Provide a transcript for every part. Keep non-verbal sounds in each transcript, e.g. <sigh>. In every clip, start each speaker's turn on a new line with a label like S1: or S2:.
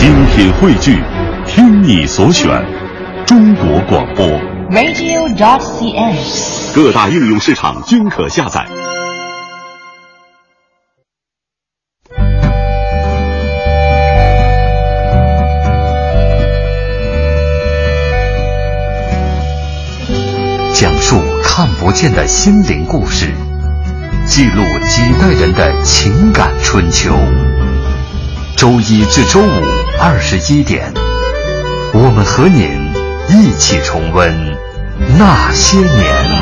S1: 精品汇聚，听你所选，中国广播。
S2: radio.cn。
S1: 各大应用市场均可下载。
S3: 讲述看不见的心灵故事，记录几代人的情感春秋。周一至周五二十一点，我们和您一起重温那些年。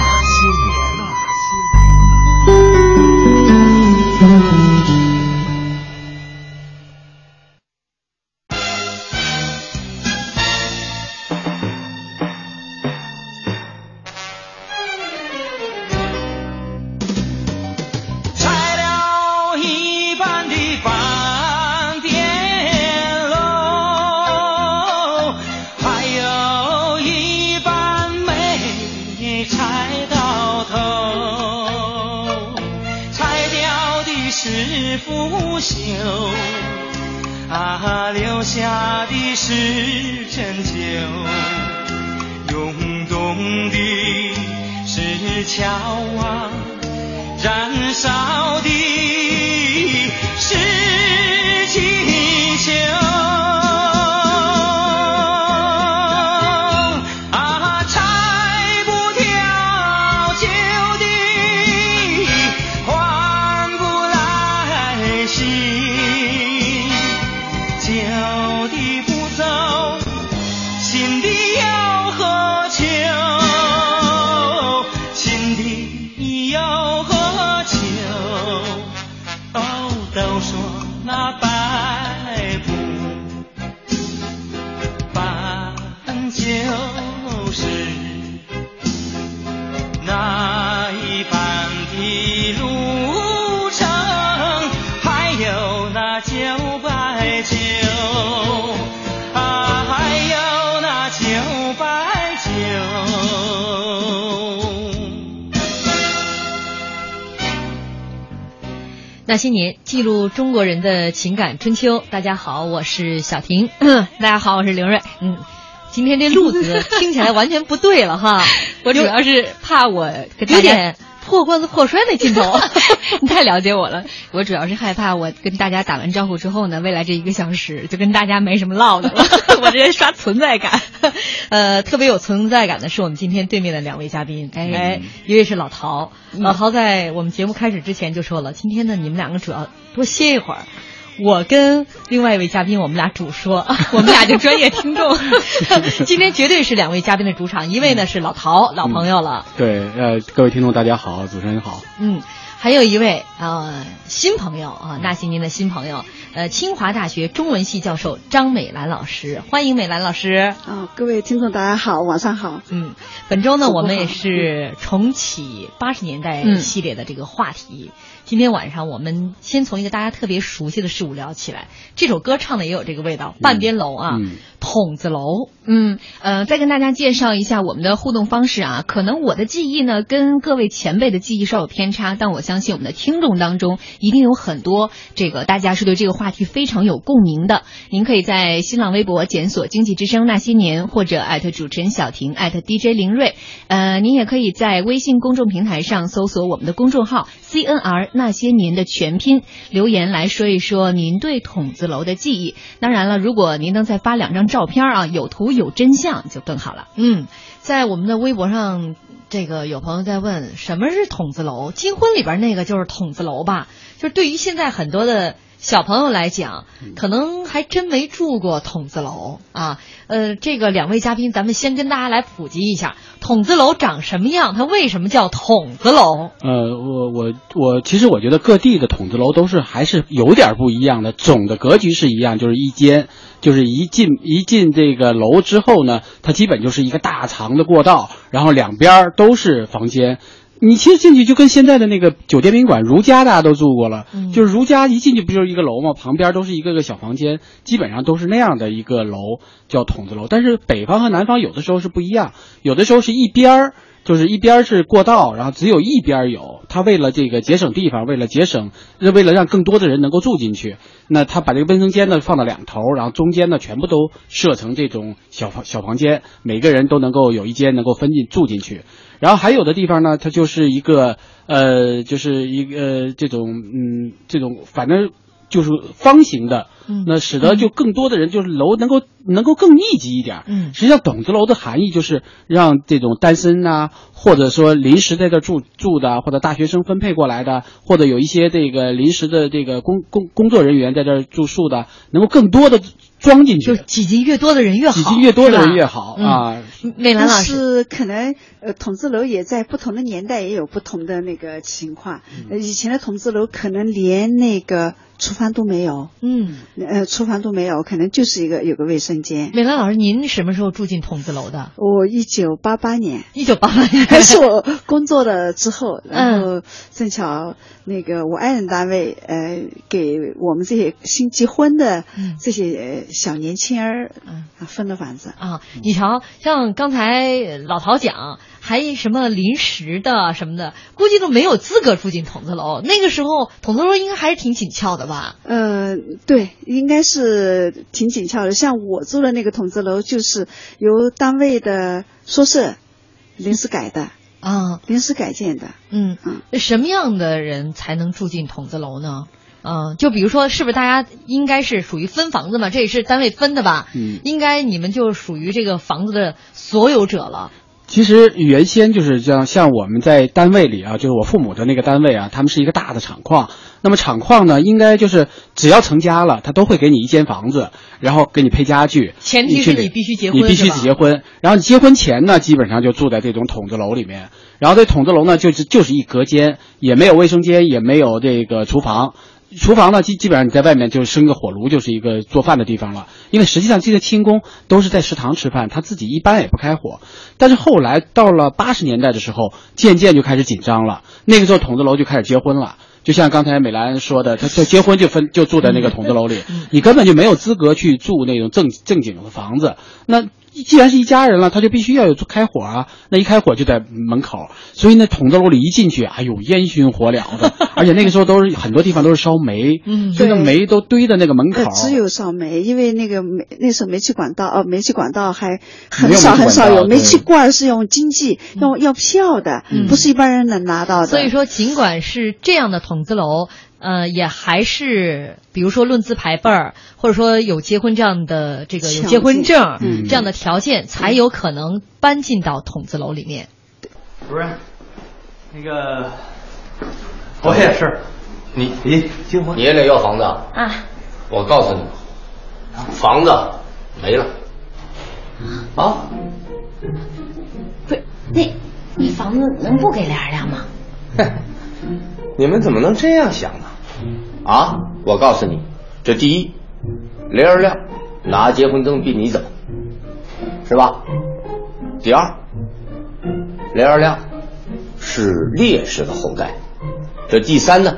S4: 新那
S2: 些年，记录中国人的情感春秋。大家好，我是小婷。<laughs> 大家好，我是刘瑞。嗯，今天这路子听起来完全不对了哈。<laughs>
S5: 我主要是怕我
S2: 有点破罐子破摔的劲头。<laughs> <laughs>
S5: 你太了解我了，我主要是害怕我跟大家打完招呼之后呢，未来这一个小时就跟大家没什么唠的了，<laughs> 我这刷存在感。
S2: 呃，特别有存在感的是我们今天对面的两位嘉宾，
S5: 哎
S2: 哎，一位是老陶，
S5: 嗯
S2: 老陶在我们节目开始之前就说了，今天呢你们两个主要多歇一会儿。我跟另外一位嘉宾，我们俩主说，<laughs>
S5: 我们俩就专业听众。<laughs>
S2: 今天绝对是两位嘉宾的主场，一位呢是老陶，老朋友了，
S6: 对，呃，各位听众大家好，主持人好。
S2: 嗯，还有一位呃新朋友啊，那些年的新朋友，呃，清华大学中文系教授张美兰老师，欢迎美兰老师。
S7: 啊、各位听众大家好，晚上好。
S2: 嗯，本周呢，我们也是重启八十年代
S5: 嗯
S2: 系列的这个话题。今天晚上我们先从一个大家特别熟悉的事物聊起来。这首歌唱的也有这个味道，半边楼啊，
S6: 嗯
S2: 筒子楼。
S5: 嗯，呃，再跟大家介绍一下我们的互动方式啊。可能我的记忆呢跟各位前辈的记忆稍有偏差，但我相信我们的听众当中一定有很多这个大家是对这个话题非常有共鸣的。您可以在新浪微博检索“经济之声那些年”或者艾特主持人小婷艾特 DJ 林睿。呃，您也可以在微信公众平台上搜索我们的公众号 “CNR 那些年”的全拼，留言来说一说您对筒子楼的记忆。当然了，如果您能再发两张照片啊，有图有真相就更好了。
S2: 嗯，在我们的微博上，这个有朋友在问什么是筒子楼？金婚里边那个就是筒子楼吧？就是对于现在很多的小朋友来讲，可能还真没住过筒子楼啊。呃，这个两位嘉宾，咱们先跟大家来普及一下筒子楼长什么样，它为什么叫筒子楼？
S6: 呃，我我我，其实我觉得各地的筒子楼都是还是有点不一样的，总的格局是一样，就是一间，就是一进一进这个楼之后呢，它基本就是一个大长的过道，然后两边儿都是房间。你其实进去就跟现在的那个酒店宾馆如家，大家都住过了，
S2: 嗯
S6: 就是如家一进去不就是一个楼吗？旁边都是一个个小房间，基本上都是那样的一个楼，叫筒子楼。但是北方和南方有的时候是不一样，有的时候是一边儿就是一边是过道，然后只有一边有。他为了这个节省地方，为了节省，为了让更多的人能够住进去，那他把这个卫生间呢放到两头，然后中间呢全部都设成这种小房小房间，每个人都能够有一间能够分进住进去。然后还有的地方呢，它就是一个呃，就是一个这种嗯，这种反正就是方形的，
S2: 嗯
S6: 那使得就更多的人就是楼能够能够更密集一点。
S2: 嗯
S6: 实际上筒子楼的含义就是让这种单身呐、或者说临时在这儿住住的，或者大学生分配过来的，或者有一些这个临时的这个工工工作人员在这儿住宿的，能够更多的装进去，
S2: 就挤进越多的人越好，
S6: 挤进越多的人越好
S2: 嗯。
S6: 啊。
S7: 但
S2: 美兰老师，
S7: 是可能呃，筒子楼也在不同的年代也有不同的那个情况。以前的筒子楼可能连那个厨房都没有，
S2: 嗯，
S7: 呃，厨房都没有，可能就是一个有个卫生间。
S2: 美兰老师，您什么时候住进筒子楼的？
S7: 我一九八八年，
S2: 一九八八年，<laughs>
S7: 还是我工作了之后，
S2: 嗯
S7: 然后正巧那个我爱人单位呃给我们这些新结婚的
S2: 嗯。
S7: 这些呃小年轻儿
S2: 嗯。
S7: 啊分的房子。
S2: 啊，你瞧，像刚才老陶讲，还什么临时的什么的，估计都没有资格住进筒子楼。那个时候，筒子楼应该还是挺紧俏的吧？
S7: 呃，对，应该是挺紧俏的。像我住的那个筒子楼，就是由单位的宿舍临时改的，
S2: 啊，
S7: 临时改建的。
S2: 嗯
S7: 嗯，
S2: 什么样的人才能住进筒子楼呢？嗯，就比如说，是不是大家应该是属于分房子嘛？这也是单位分的吧？
S6: 嗯
S2: 应该你们就属于这个房子的所有者了。
S6: 其实原先就是像像我们在单位里啊，就是我父母的那个单位啊，他们是一个大的厂矿。那么厂矿呢，应该就是只要成家了，他都会给你一间房子，然后给你配家具。
S2: 前提是你必须结婚
S6: 你必须结婚。然后你结婚前呢，基本上就住在这种筒子楼里面。然后这筒子楼呢，就是就是一隔间，也没有卫生间，也没有这个厨房。厨房呢，基基本上你在外面就生个火炉，就是一个做饭的地方了。因为实际上这些轻工都是在食堂吃饭，他自己一般也不开火。但是后来到了八十年代的时候，渐渐就开始紧张了。那个时候筒子楼就开始结婚了。就像刚才美兰说的，他他结婚就分就住在那个筒子楼里，你根本就没有资格去住那种正正经的房子。那既然是一家人了，他就必须要有开火啊。那一开火就在门口，所以那筒子楼里一进去，哎呦烟熏火燎的，而且那个时候都是很多地方都是烧煤，
S2: 嗯
S6: 所以那
S7: 对
S6: 煤都堆在那个门口
S7: 呃，。只有烧煤，因为那个煤那时候煤气管道哦，煤气管道还很少很少有，煤气罐是用经济要要票的，不是一般人能拿到的。
S2: 所以说，尽管是这样的筒子楼，呃，也还是比如说论资排辈儿，或者说有结婚这样的这个有结婚证、
S6: 嗯
S2: 这样的条件，才有可能搬进到筒子楼里面。
S8: 不是，那个，我也是，
S9: 你
S8: 你结婚
S9: 你也得要房子啊？
S2: 啊，
S9: 我告诉你，房子没了。
S8: 啊？
S10: 不是，那你房子能不给俩俩吗？
S9: 哼，<laughs> 你们怎么能这样想呢？啊，我告诉你，这第一，雷二亮拿结婚证逼你走，是吧？第二，雷二亮是烈士的后代，这第三呢，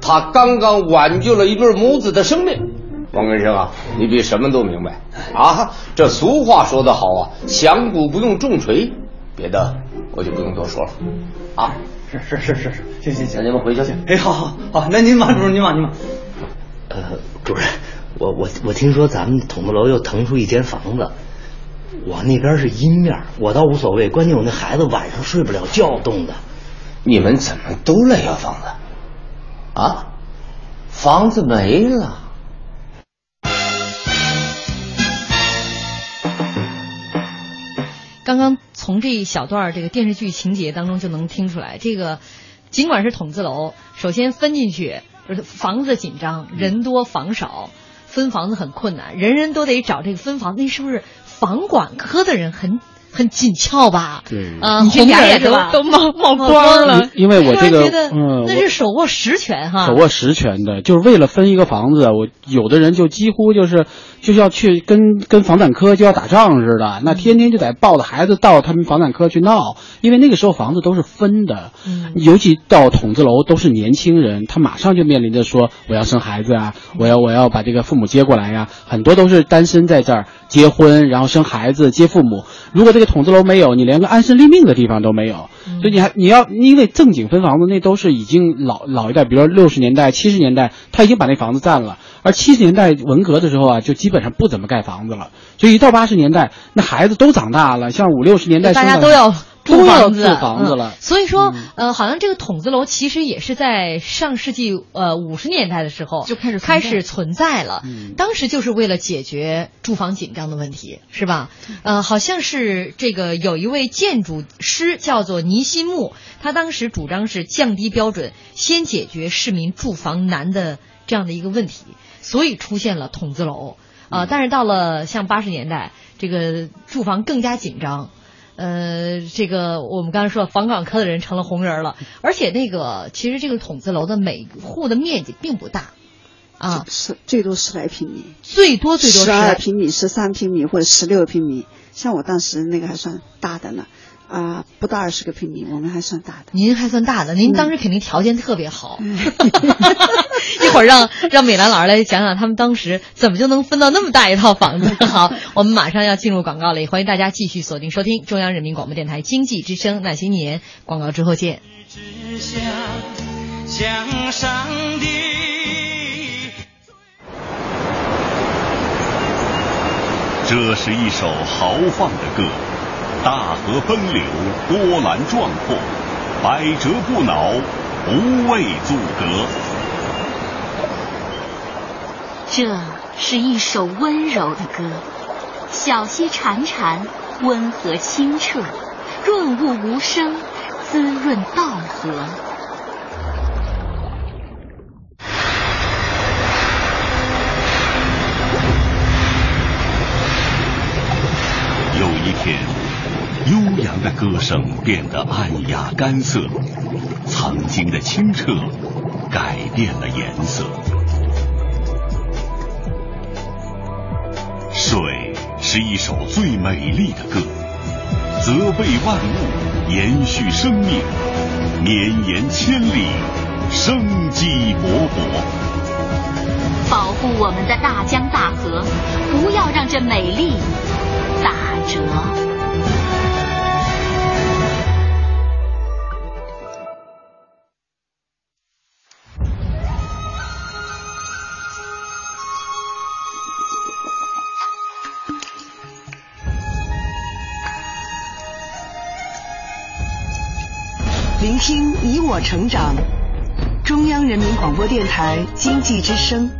S9: 他刚刚挽救了一对母子的生命。王根生啊，你比什么都明白啊！这俗话说得好啊，响鼓不用重锤，别的我就不用多说了啊。
S8: 是是是是是，行行行，
S9: 那你们回去去。
S8: 哎，好好好，那您忙主任，您忙您忙。
S11: 呃，主任，我我我听说咱们筒子楼又腾出一间房子，我那边是阴面，我倒无所谓，关键我那孩子晚上睡不了觉，冻的。
S9: 你们怎么都来要房子啊？房子没了。
S2: 刚刚从这一小段这个电视剧情节当中就能听出来，这个尽管是筒子楼，首先分进去房子紧张，人多房少，分房子很困难，人人都得找这个分房，那是不是房管科的人很很紧俏吧？
S6: 对
S2: 啊，
S5: 你这
S2: 红
S5: 牙也都
S2: 人是吧？
S5: 都冒冒
S2: 冒
S5: 光了。
S6: 因为我这个
S2: 觉得
S6: 嗯，
S2: 那是手握实权哈，
S6: 手握实权的，就是为了分一个房子，我有的人就几乎就是就要去跟跟房产科就要打仗似的，那天天就得抱着孩子到他们房产科去闹，因为那个时候房子都是分的，
S2: 嗯
S6: 尤其到筒子楼都是年轻人，他马上就面临着说我要生孩子啊，我要我要把这个父母接过来呀、很多都是单身在这儿，结婚，然后生孩子、接父母。如果这个筒子楼没有，你连个安身立命的地方都没有。所以你还你要因为正经分房子，那都是已经老老一代，比如说六十年代、七十年代，他已经把那房子占了。而七十年代文革的时候啊，就基本上不怎么盖房子了。所以一到八十年代，那孩子都长大了，像五六十年代
S2: 大家
S6: 生的
S2: 都要
S6: 都要
S2: 房子，
S6: 住房子了
S2: 嗯。所以说，呃，好像这个筒子楼其实也是在上世纪呃五十年代的时候
S5: 就开始
S2: 开始存在了。
S6: 嗯
S2: 当时就是为了解决住房紧张的问题，是吧？呃，好像是这个有一位建筑师叫做倪新木，他当时主张是降低标准，先解决市民住房难的这样的一个问题，所以出现了筒子楼。啊、但是到了像八十年代，这个住房更加紧张，呃，这个我们刚才说房管科的人成了红人了，而且那个其实这个筒子楼的每户的面积并不大，啊，
S7: 是最多十来平米，
S2: 最多最多
S7: 十
S2: 是
S7: 二平米、十三平米或者十六平米，像我当时那个还算大的呢，啊、不到二十个平米，我们还算大的。
S2: 您还算大的，您当时肯定条件特别好。<laughs> 一会儿让让美兰老师来讲讲他们当时怎么就能分到那么大一套房子。<laughs> 好，我们马上要进入广告了，也欢迎大家继续锁定收听中央人民广播电台经济之声那些年。广告之后见。
S1: 这是一首豪放的歌，大河奔流，波澜壮阔，百折不挠，不畏阻隔。
S12: 这是一首温柔的歌，小溪潺潺，温和清澈，润物无声，滋润稻禾。
S1: 有一天，悠扬的歌声变得暗哑干涩，曾经的清澈改变了颜色。水是一首最美丽的歌，责备万物，延续生命，绵延千里，生机勃勃。
S12: 保护我们的大江大河，不要让这美丽打折。
S13: 听你我成长，中央人民广播电台经济之声。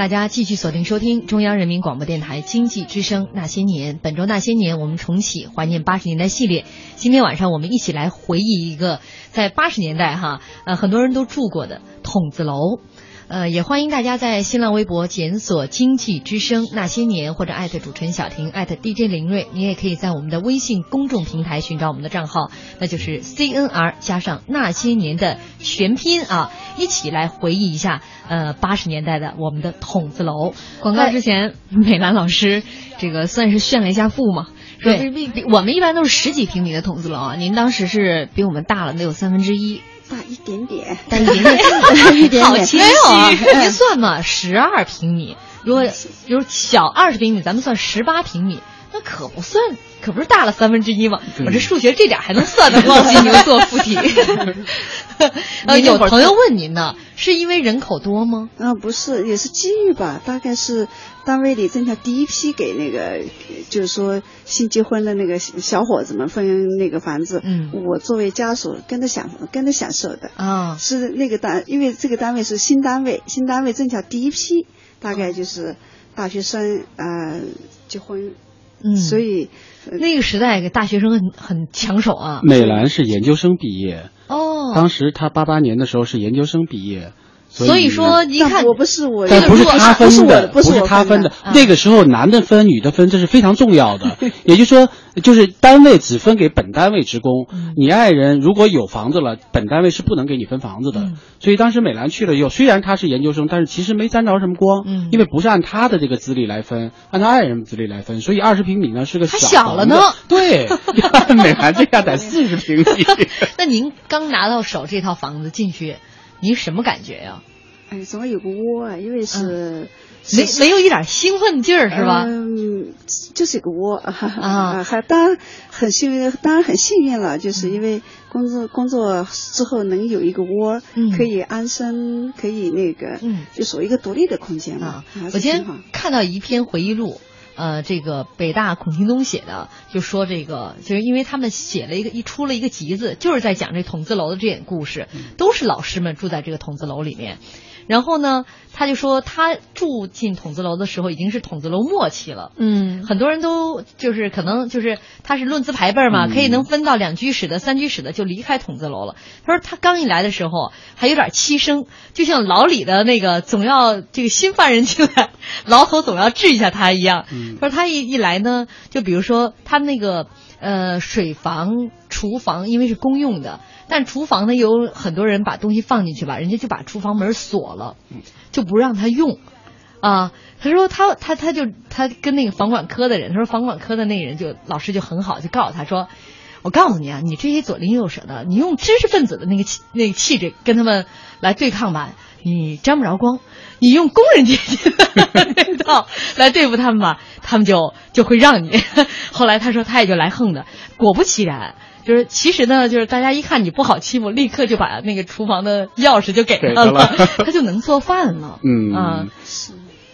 S2: 大家继续锁定收听中央人民广播电台经济之声《那些年》。本周《那些年》，我们重启怀念八十年代系列。今天晚上，我们一起来回忆一个在八十年代哈，呃，很多人都住过的筒子楼。呃，也欢迎大家在新浪微博检索“经济之声那些年”或者艾特主持人小婷，艾特 DJ 林睿。你也可以在我们的微信公众平台寻找我们的账号，那就是 CNR 加上那些年的全拼啊，一起来回忆一下呃八十年代的我们的筒子楼。
S5: 广告之前，美兰老师这个算是炫了一下富嘛。说
S2: 对
S5: 我们一般都是十几平米的筒子楼啊，您当时是比我们大了得有三分之一。
S7: 大一点点，
S5: 大一点点
S7: 一点点，<laughs>
S2: 好谦虚啊！您算嘛，十二平米，如果比如小二十平米，咱们算十八平米，那可不算，可不是大了三分之一吗？我这数学这点还能算得过金牛座附体。<laughs> 呃，有朋友问您呢，是因为人口多吗？
S7: 啊，不是，也是机遇吧。大概是单位里正巧第一批给那个，就是说新结婚的那个小伙子们分那个房子。
S2: 嗯，
S7: 我作为家属跟着享跟着享受的。
S2: 啊，
S7: 是那个单，因为这个单位是新单位，新单位正巧第一批，大概就是大学生呃结婚。
S2: 嗯，
S7: 所以、
S2: 呃、那个时代给大学生很很抢手啊。
S6: 美兰是研究生毕业。
S2: 哦，
S6: 当时他八八年的时候是研究生毕业，
S2: 所以说一看
S7: 我不是我，
S6: 但不是他分的，
S7: 不
S6: 是他分的。
S2: 啊
S6: 那个时候男的分，女的分，这是非常重要的。<laughs> 也就是说，就是单位只分给本单位职工，你爱人如果有房子了，本单位是不能给你分房子的。所以当时美兰去了以后，虽然她是研究生，但是其实没沾着什么光，因为不是按她的这个资历来分，按她爱人资历来分，所以二十平米呢是个
S2: 还小了呢。<laughs>
S6: 对，要按美兰这样得四十平米。<laughs>
S2: 那您刚拿到手这套房子进去，您什么感觉呀？
S7: 哎，总要有个窝啊，因为是、
S2: 嗯、没没有一点兴奋劲儿是吧？
S7: 嗯，就是有个窝 <laughs>
S2: 啊，
S7: 还当然很幸运，当然很幸运了，就是因为工作工作之后能有一个窝，
S2: 嗯、
S7: 可以安身，可以那个，
S2: 嗯，
S7: 就属于一个独立的空间嘛。
S2: 啊，我今天看到一篇回忆录。呃，这个北大孔庆东写的，就说这个，就是因为他们写了一个一出了一个集子，就是在讲这筒子楼的这点故事，都是老师们住在这个筒子楼里面。然后呢，他就说他住进筒子楼的时候已经是筒子楼末期了，
S5: 嗯，
S2: 很多人都就是可能就是他是论资排辈嘛，
S6: 嗯、
S2: 可以能分到两居室的、三居室的就离开筒子楼了。他说他刚一来的时候还有点欺生，就像牢里的那个总要这个新犯人进来，<laughs> 牢头总要治一下他一样。
S6: 嗯、
S2: 他说他一一来呢，就比如说他那个呃水房、厨房因为是公用的。但厨房呢，有很多人把东西放进去吧，人家就把厨房门锁了，就不让他用，啊，他说他他他就他跟那个房管科的人，他说房管科的那个人就老师就很好，就告诉他说，我告诉你啊，你这些左邻右舍的，你用知识分子的那个气那个气质跟他们来对抗吧，你沾不着光，你用工人阶级的那套来对付他们吧，他们就就会让你。后来他说他也就来横的，果不其然。就是其实呢，就是大家一看你不好欺负，立刻就把那个厨房的钥匙就给他了，<laughs> 他就能做饭了。
S6: 嗯。
S2: 啊，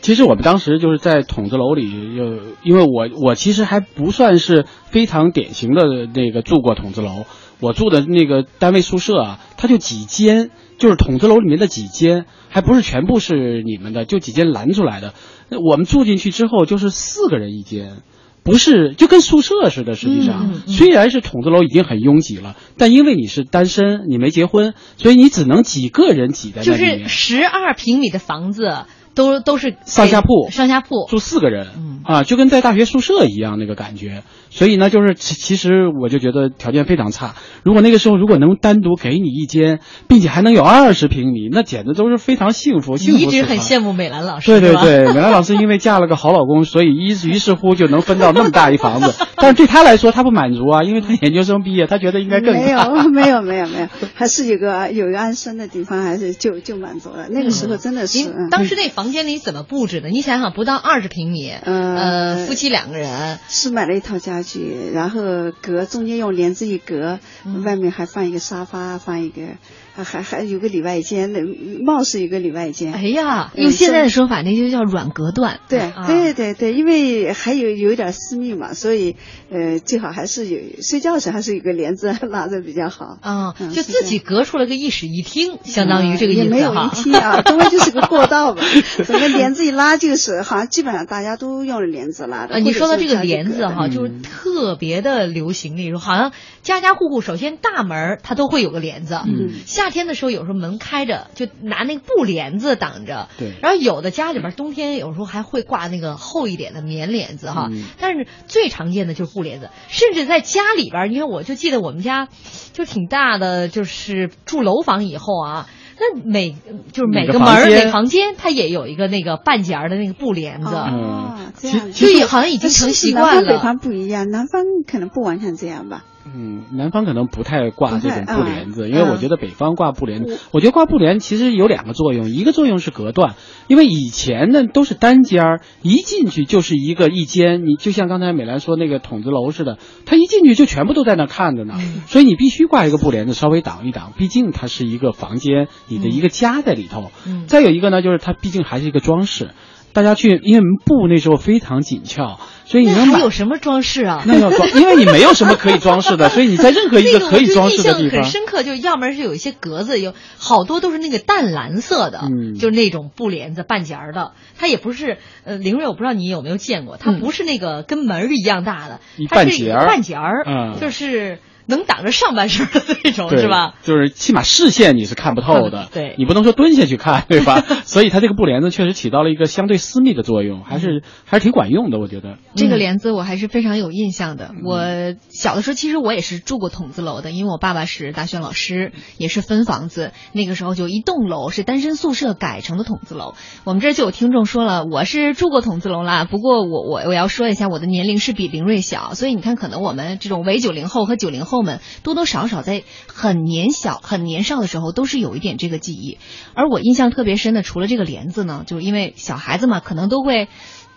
S6: 其实我们当时就是在筒子楼里，就因为我我其实还不算是非常典型的那个住过筒子楼，我住的那个单位宿舍啊，它就几间，就是筒子楼里面的几间，还不是全部是你们的，就几间拦出来的。我们住进去之后就是四个人一间。不是，就跟宿舍似的。实际上，
S2: 嗯嗯、
S6: 虽然是筒子楼已经很拥挤了，但因为你是单身，你没结婚，所以你只能几个人挤在那
S2: 里面。就是十二平米的房子，都都是
S6: 上下铺，
S2: 上下铺
S6: 住四个人，
S2: 嗯、
S6: 啊，就跟在大学宿舍一样那个感觉。所以呢，就是其其实我就觉得条件非常差。如果那个时候如果能单独给你一间，并且还能有二十平米，那简直都是非常幸福。幸福
S2: 你一直很羡慕美兰老师，
S6: 对对对，美兰老师因为嫁了个好老公，所以于于是乎就能分到那么大一房子。<laughs> 但是对她来说，她不满足啊，因为她研究生毕业，她觉得应该更
S7: 没有没有没有没有，还是有个有一个安身的地方，还是就就满足了。那个时候真的是，
S2: 您当时那房间里怎么布置的？你想想，不到二十平米，呃，夫妻两个人
S7: 是买了一套家具，然后隔中间用帘子一隔，
S2: 嗯
S7: 外面还放一个沙发，放一个还还还有个里外间的，貌似有个里外间。
S5: 哎呀，
S7: 嗯
S5: 用现在的说法，那就叫软隔断。
S7: 对
S5: 啊
S7: 对对对，因为还有有一点私密嘛，所以呃最好还是有睡觉时还是有个帘子拉着比较好。
S2: 啊，
S7: 嗯
S2: 就自己隔出了个一室一厅，相当于这个意思
S7: 也没有一。厅啊，<laughs> 中间就是个过道吧。整个帘子一拉就是，好像基本上大家都用帘子拉的。
S2: 呃，你说到这个帘子哈，就是特别的流行那种，好像家家户户，首先大门儿它都会有个帘子。
S6: 嗯
S2: 夏天的时候有时候门开着，就拿那个布帘子挡着。
S6: 对
S2: 然后有的家里边冬天有时候还会挂那个厚一点的棉帘子哈，
S6: 嗯
S2: 但是最常见的就是布帘子，甚至在家里边儿，因为我就记得我们家就挺大的，就是住楼房以后啊。那每就是每
S6: 每个
S2: 个门每房间它也有一个那个半截儿的那个布帘子，
S7: 哦，这样
S2: 就也好像已经成习惯了。
S7: 南方北方不一样，南方可能不完全这样吧。
S6: 嗯，南方可能不太挂这种布帘子，
S7: 嗯
S6: 因为我觉得北方挂布帘子，我觉得挂布帘其实有两个作用，一个作用是隔断，因为以前呢都是单间儿，一进去就是一个一间，你就像刚才美兰说那个筒子楼似的，他一进去就全部都在那看着呢，
S2: 嗯
S6: 所以你必须挂一个布帘子稍微挡一挡，毕竟它是一个房间，你的一个家在里头。
S2: 嗯
S6: 再有一个呢，就是它毕竟还是一个装饰。大家去，因为布那时候非常紧俏，所以你能
S2: 有什么装饰啊？
S6: 那要装，因为你没有什么可以装饰的，所以你在任何一个可以装饰的地方
S2: 印象很，深刻，就要么是有一些格子，有好多都是那个淡蓝色的，
S6: 嗯
S2: 就是那种布帘子半截儿的，它也不是呃，凌瑞，我不知道你有没有见过，它
S6: 嗯
S2: 不是那个跟门儿一样大的，
S6: 一
S2: 它是
S6: 半截儿
S2: 半截儿，
S6: 嗯
S2: 就是能挡着上半身的那种，是吧？？
S6: 就是起码视线你是看不透的，
S2: 嗯对
S6: 你不能说蹲下去看，对吧？<laughs> 所以它这个布帘子确实起到了一个相对私密的作用，还是还是挺管用的，我觉得。
S5: 这个帘子我还是非常有印象的。我小的时候其实我也是住过筒子楼的，因为我爸爸是大学老师，也是分房子。那个时候就一栋楼是单身宿舍改成的筒子楼。我们这儿就有听众说了，我是住过筒子楼啦，不过我我我要说一下，我的年龄是比林瑞小，所以你看，可能我们这种伪九零后和九零后们多多少少在很年小、很年少的时候都是有一点这个记忆。而我印象特别深的，除了这个帘子呢，就是因为小孩子嘛，可能都会。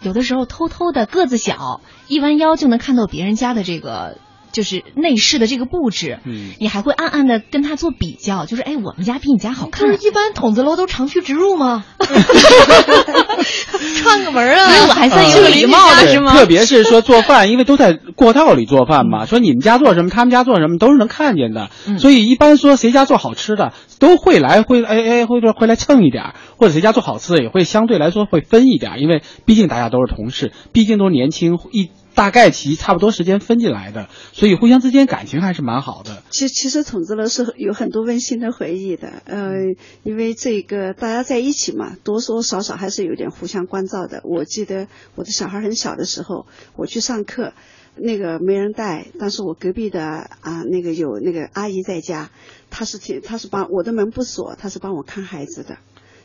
S5: 有的时候偷偷的个子小，一弯腰就能看到别人家的这个就是内饰的这个布置，
S6: 嗯，
S5: 你还会暗暗的跟他做比较，就是哎，我们家比你家好看。
S2: 不是一般筒子楼都长驱直入吗？<laughs> 串个门啊，
S5: 所以我还算有礼貌的是吗？
S6: 特别是说做饭，因为都在过道里做饭嘛，说你们家做什么，他们家做什么，都是能看见的。
S5: 嗯
S6: 所以一般说谁家做好吃的，都会来会哎哎会会来蹭一点儿，或者谁家做好吃的，也会相对来说会分一点儿，因为毕竟大家都是同事，毕竟都是年轻一。大概其差不多时间分进来的，所以互相之间感情还是蛮好的。
S7: 其其实筒子楼是有很多温馨的回忆的，呃，因为这个大家在一起嘛，多多少少还是有点互相关照的。我记得我的小孩很小的时候，我去上课，那个没人带，但是我隔壁的啊那个有那个阿姨在家，她是挺她是帮我的门不锁，她是帮我看孩子的。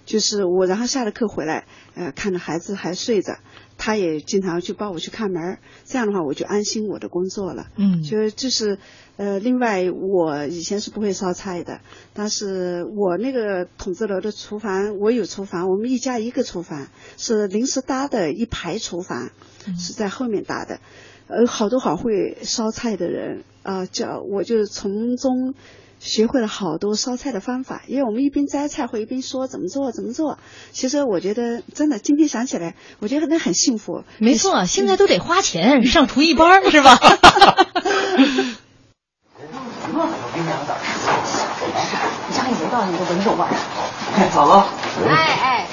S7: 就是我，然后下了课回来，呃，看着孩子还睡着，他也经常去帮我去看门儿，这样的话我就安心我的工作了。
S2: 嗯
S7: 就就是，呃，另外我以前是不会烧菜的，但是我那个筒子楼的厨房，我有厨房，我们一家一个厨房，是临时搭的一排厨房，是在后面搭的，呃，好多好会烧菜的人啊、叫我就从中。学会了好多烧菜的方法，因为我们一边摘菜会一边说怎么做怎么做。其实我觉得真的，今天想起来，我觉得那很幸福。
S2: 没错，现在都得花钱上厨艺班 <laughs> 是吧？
S10: 你家里闻到你的闻着味儿。
S8: 哎，嫂子，
S10: 哎哎，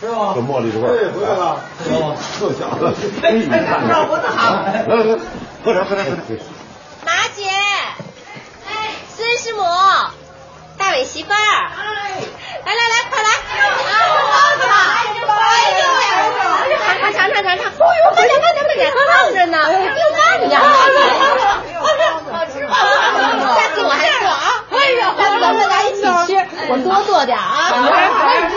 S14: 是吧？这茉莉的味儿。对，回来了。哦，特香。
S10: 哎哎干不着我的好
S14: 来来来，喝点喝点喝点。
S10: 马姐，哎，孙师母，大伟媳妇儿，哎，来来来，快来，啊，包子，哎呦呀，尝尝尝尝尝尝，哎呦，慢点慢点慢点，烫着呢，又慢点，好吃吗？下次我还做啊，哎呀，下次咱们大家一起吃，我多做点啊，孩子。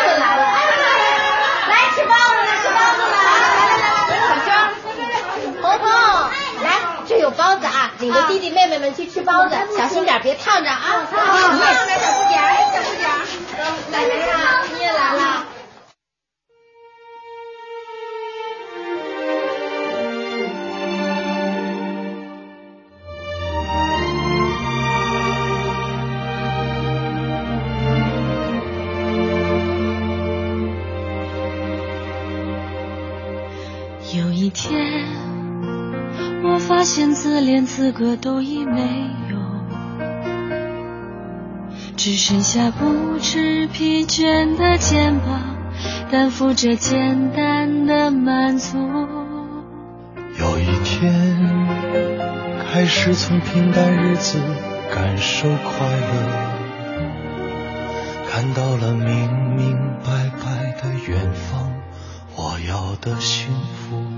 S10: 们来了，来吃包子了，来来来来，小娟。红红，来，这有包子啊，领着弟弟妹妹们去吃包子，小心点，别烫着啊！好，你也来，小不点儿，小不点儿，奶奶呀，你也来了。
S4: 发现自恋资格都已没有，只剩下不知疲倦的肩膀，担负着简单的满足。
S15: 有一天，开始从平淡日子感受快乐。看到了明明白白的远方，我要的幸福。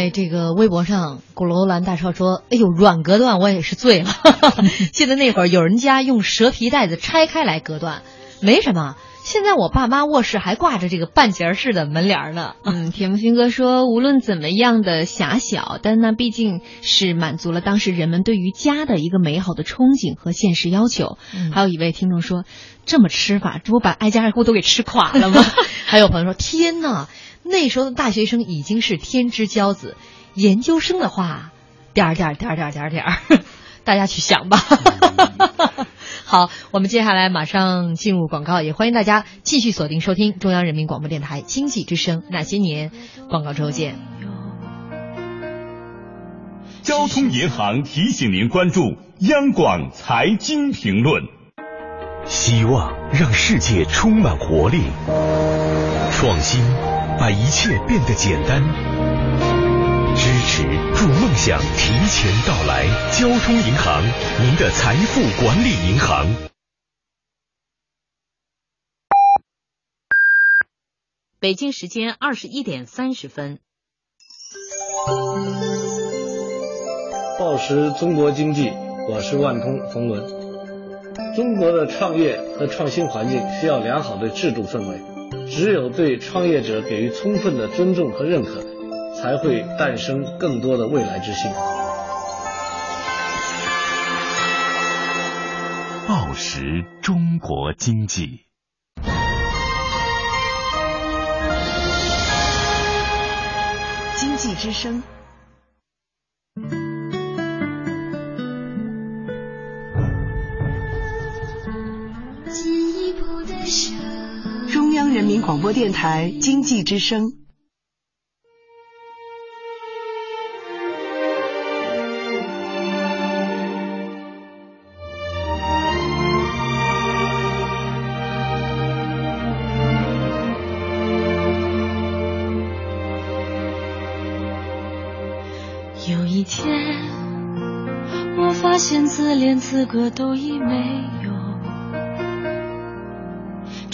S15: 在
S2: 这个微博上，鼓楼兰大少说：“哎呦，软隔断我也是醉了。<laughs> 记得那会儿有人家用蛇皮袋子拆开来隔断，没什么。现在我爸妈卧室还挂着这个半截儿式的门帘儿呢。
S5: 嗯，铁木星哥说，无论怎么样的狭小，但那毕竟是满足了当时人们对于家的一个美好的憧憬和现实要求。
S2: 嗯
S5: 还有一位听众说，这么吃法，这不把挨家挨户都给吃垮了吗？<laughs>
S2: 还有朋友说：“天呐，那时候的大学生已经是天之骄子，研究生的话，点儿点儿点儿点儿点儿点儿，<laughs> 大家去想吧。<laughs> 好，我们接下来马上进入广告，也欢迎大家继续锁定收听中央人民广播电台经济之声那些年，广告之后见。
S1: 交通银行提醒您关注央广财经评论。
S16: 希望让世界充满活力，创新把一切变得简单，支持助梦想提前到来。交通银行，您的财富管理银行。
S17: 北京时间二十一点三十分。
S18: 报时中国经济，我是万通冯仑。中国的创业和创新环境需要良好的制度氛围，只有对创业者给予充分的尊重和认可，才会诞生更多的未来之星。
S1: 报时中国经济，
S13: 经济之声。中央人民广播电台经济之声。
S4: 有一天，我发现自恋资格都已没有，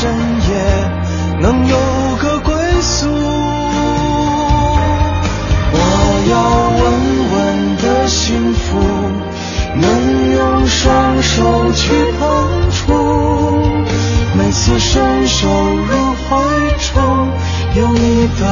S15: 深夜能有个归宿。我要稳稳的幸福，能用双手去碰触。每次伸手入怀中，有你的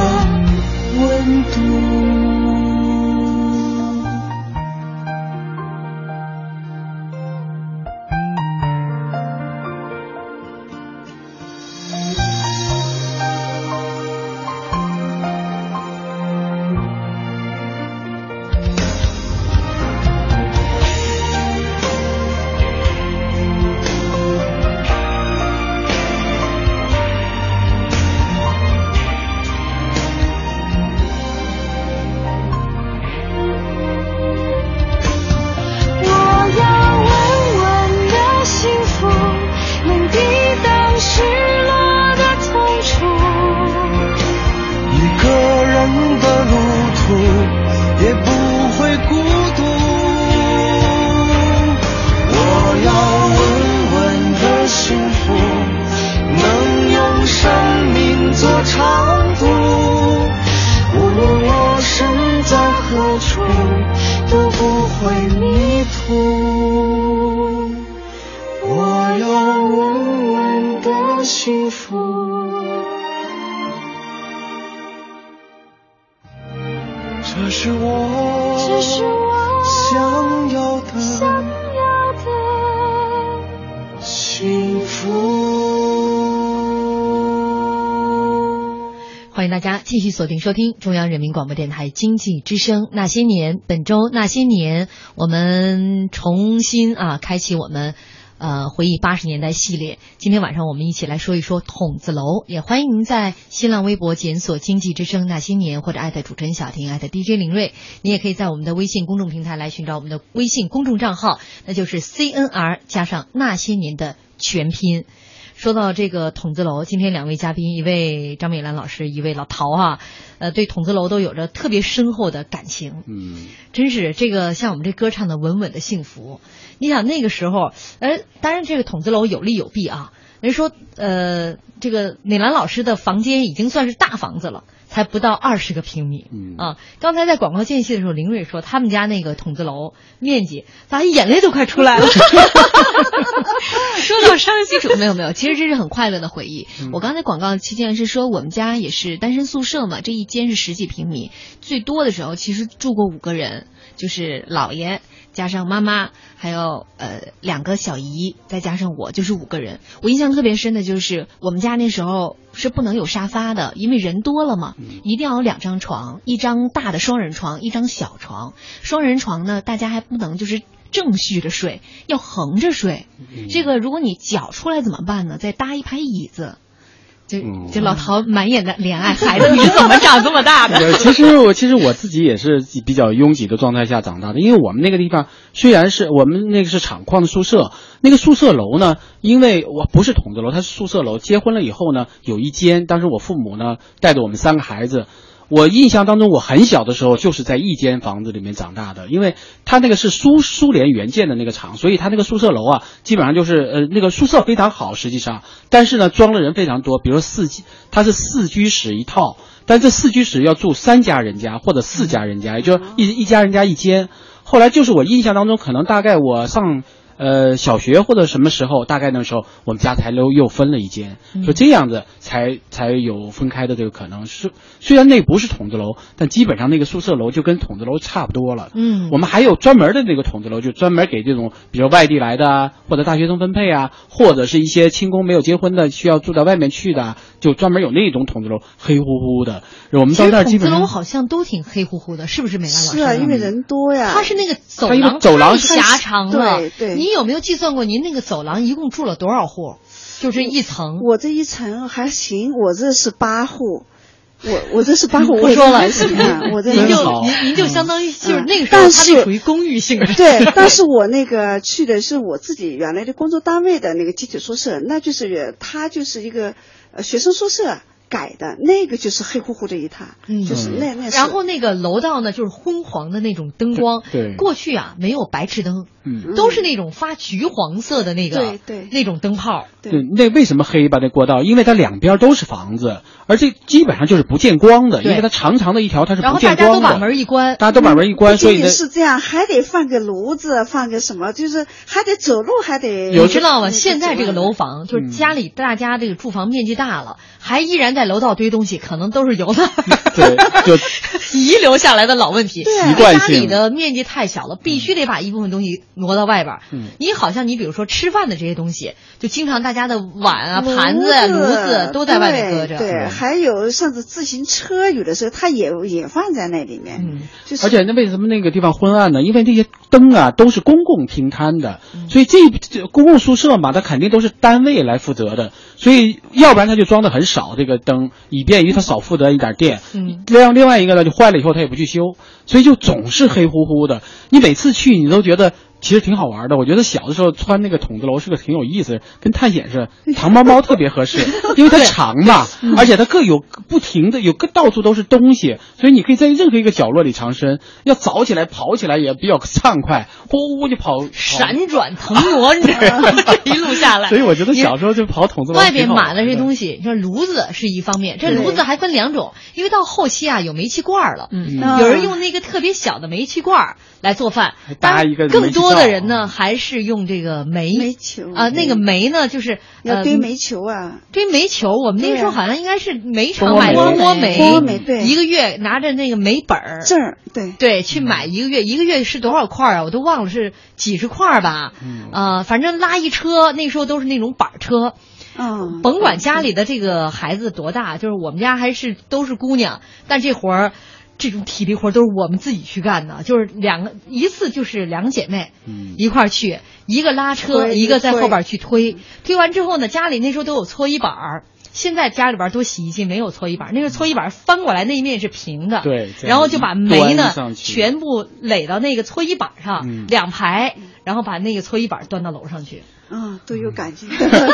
S2: 继续锁定收听中央人民广播电台经济之声《那些年》。本周《那些年》，我们重新啊开启我们呃回忆八十年代系列。今天晚上我们一起来说一说筒子楼，也欢迎您在新浪微博检索“经济之声那些年”或者艾特主持人小婷，艾特 DJ 林睿。你也可以在我们的微信公众平台来寻找我们的微信公众账号，那就是 CNR 加上那些年的全拼。说到这个筒子楼，今天两位嘉宾，一位张美兰老师，一位老陶啊，呃，对筒子楼都有着特别深厚的感情。
S6: 嗯，
S2: 真是这个像我们这歌唱的《稳稳的幸福》，你想那个时候，呃，当然这个筒子楼有利有弊啊。人说，呃，这个美兰老师的房间已经算是大房子了，才不到二十个平米。
S6: 嗯
S2: 啊，刚才在广告间隙的时候，林瑞说他们家那个筒子楼面积，咋眼泪都快出来了。<laughs>
S5: 说到伤心处，没有没有，其实这是很快乐的回忆。我刚才广告期间是说，我们家也是单身宿舍嘛，这一间是十几平米，最多的时候其实住过五个人，就是姥爷加上妈妈，还有呃两个小姨，再加上我，就是五个人。我印象特别深的就是我们家那时候是不能有沙发的，因为人多了嘛，一定要有两张床，一张大的双人床，一张小床。双人床呢，大家还不能就是。正序着睡，要横着睡。这个如果你脚出来怎么办呢？再搭一排椅子。就就老陶满眼的怜爱，孩子你是怎么长这么大的？<laughs>
S6: 呃其实我其实我自己也是比较拥挤的状态下长大的，因为我们那个地方虽然是我们那个是厂矿的宿舍，那个宿舍楼呢，因为我不是筒子楼，它是宿舍楼。结婚了以后呢，有一间，当时我父母呢带着我们三个孩子。我印象当中，我很小的时候就是在一间房子里面长大的，因为它那个是苏苏联援建的那个厂，所以它那个宿舍楼啊，基本上就是呃那个宿舍非常好，实际上，但是呢装的人非常多，比如说四它是四居室一套，但这四居室要住三家人家或者四家人家，也就是一一家人家一间。后来就是我印象当中，可能大概我上。呃，小学或者什么时候，大概那时候我们家才又又分了一间，说这样子才才有分开的这个可能。是虽然那不是筒子楼，但基本上那个宿舍楼就跟筒子楼差不多了。
S2: 嗯，
S6: 我们还有专门的那个筒子楼，就专门给这种比如外地来的啊，或者大学生分配啊，或者是一些轻工没有结婚的需要住到外面去的，就专门有那种筒子楼，黑乎乎的。我们到那儿基本上
S2: 筒子楼好像都挺黑乎乎的，是不是？美兰老师
S7: 是啊，因为人多呀。
S2: 它是那个走廊
S6: 走廊
S2: 狭长了，
S7: 对对
S2: 你有没有计算过您那个走廊一共住了多少户？就这一层。
S7: 我这一层还行，我这是八户。我我这是八户，<laughs>
S2: 我说了，
S7: 行啊，我这
S2: 您就您您就相当于就是
S7: 嗯
S2: 那个时候，
S7: 但是
S2: 它那属于公寓性质。
S7: 对，但是我那个去的是我自己原来的工作单位的那个集体宿舍，那就是他就是一个呃学生宿舍改的，那个就是黑乎乎的一塌，
S2: 嗯
S7: 就是那那是。
S2: 然后那个楼道呢，就是昏黄的那种灯光。
S6: 对
S2: 过去啊，没有白炽灯，
S6: 嗯
S2: 都是那种发橘黄色的那个
S7: 对对
S2: 那种灯泡。
S7: 对
S6: 对，那为什么黑吧？那过道，因为它两边都是房子，而这基本上就是不见光的，因为它长长的一条，它是
S2: 然后
S6: 不见光的。
S2: 大家都把门一关，
S6: 大家都把门一关，所以
S7: 是这样，还得放个炉子，放个什么，就是还得走路，还得
S2: 你知道吗？现在这个楼房，就是
S6: 嗯
S2: 家里大家这个住房面积大了，还依然在楼道堆东西，可能都是由那 <laughs>
S6: 对，就 <laughs>
S2: 遗留下来的老问题。
S6: 对啊习惯
S2: 家里的面积太小了，必须得把一部分东西挪到外边你好像你比如说吃饭的这些东西，就经常大家的碗啊、盘子啊、炉子都在外面搁着。
S7: 对，对还有甚至自行车，有的时候它也也放在那里面。
S2: 嗯，
S7: 就是
S6: 而且那为什么那个地方昏暗呢？因为这些灯啊都是公共平摊的，
S2: 嗯
S6: 所以这这公共宿舍嘛，它肯定都是单位来负责的，所以要不然它就装的很少这个灯，以便于它少负责一点电。
S2: 嗯，
S6: 另另外一个呢，就坏了以后它也不去修，所以就总是黑乎乎的。你每次去你都觉得。其实挺好玩的，我觉得小的时候穿那个筒子楼是个挺有意思，跟探险似的，藏猫猫特别合适，<laughs> 因为它长嘛，而且它各有不停的有个到处都是东西，所以你可以在任何一个角落里藏身。要早起来跑起来也比较畅快，呼呼就跑，
S2: 闪转腾挪，你知道吗？<laughs> 这一路下来，
S6: 所以我觉得小时候就跑筒子楼
S2: 外边
S6: 挺好玩
S2: 码的这
S6: 的
S2: 东西，你说炉子是一方面，这炉子还分两种，因为到后期啊有煤气罐了，
S6: 嗯。
S2: 有人用那个特别小的煤气罐来做饭，
S6: 搭一个
S2: 更多的人呢还是用这个煤。
S7: 煤球。
S2: 啊，那个煤呢就是呃
S7: 要堆煤球啊，
S2: 堆煤球，我们那个时候好像应该是煤厂买的
S6: 煤。
S2: 蜂窝煤，
S7: 蜂窝煤对。
S2: 一个月拿着那个煤本儿。
S7: 证儿对。
S2: 对，去买一个月，一个月是多少块儿啊？我都忘了，是几十块儿吧？
S6: 嗯。
S2: 呃，反正拉一车，那时候都是那种板车。
S7: 嗯，
S2: 甭管家里的这个孩子多大，就是我们家还是都是姑娘，但这活儿，这种体力活都是我们自己去干的，就是两个一次就是两个姐妹，
S6: 嗯。
S2: 一块儿去，一个拉车，一个在后边去推，推完之后呢，家里那时候都有搓衣板儿。现在家里边儿都洗衣机，没有搓衣板儿，那个搓衣板翻过来那一面是平的，
S6: 对
S2: 然后就把煤呢全部垒到那个搓衣板上，
S6: 嗯。
S2: 两排，然后把那个搓衣板端到楼上去。
S7: 啊，都有感觉。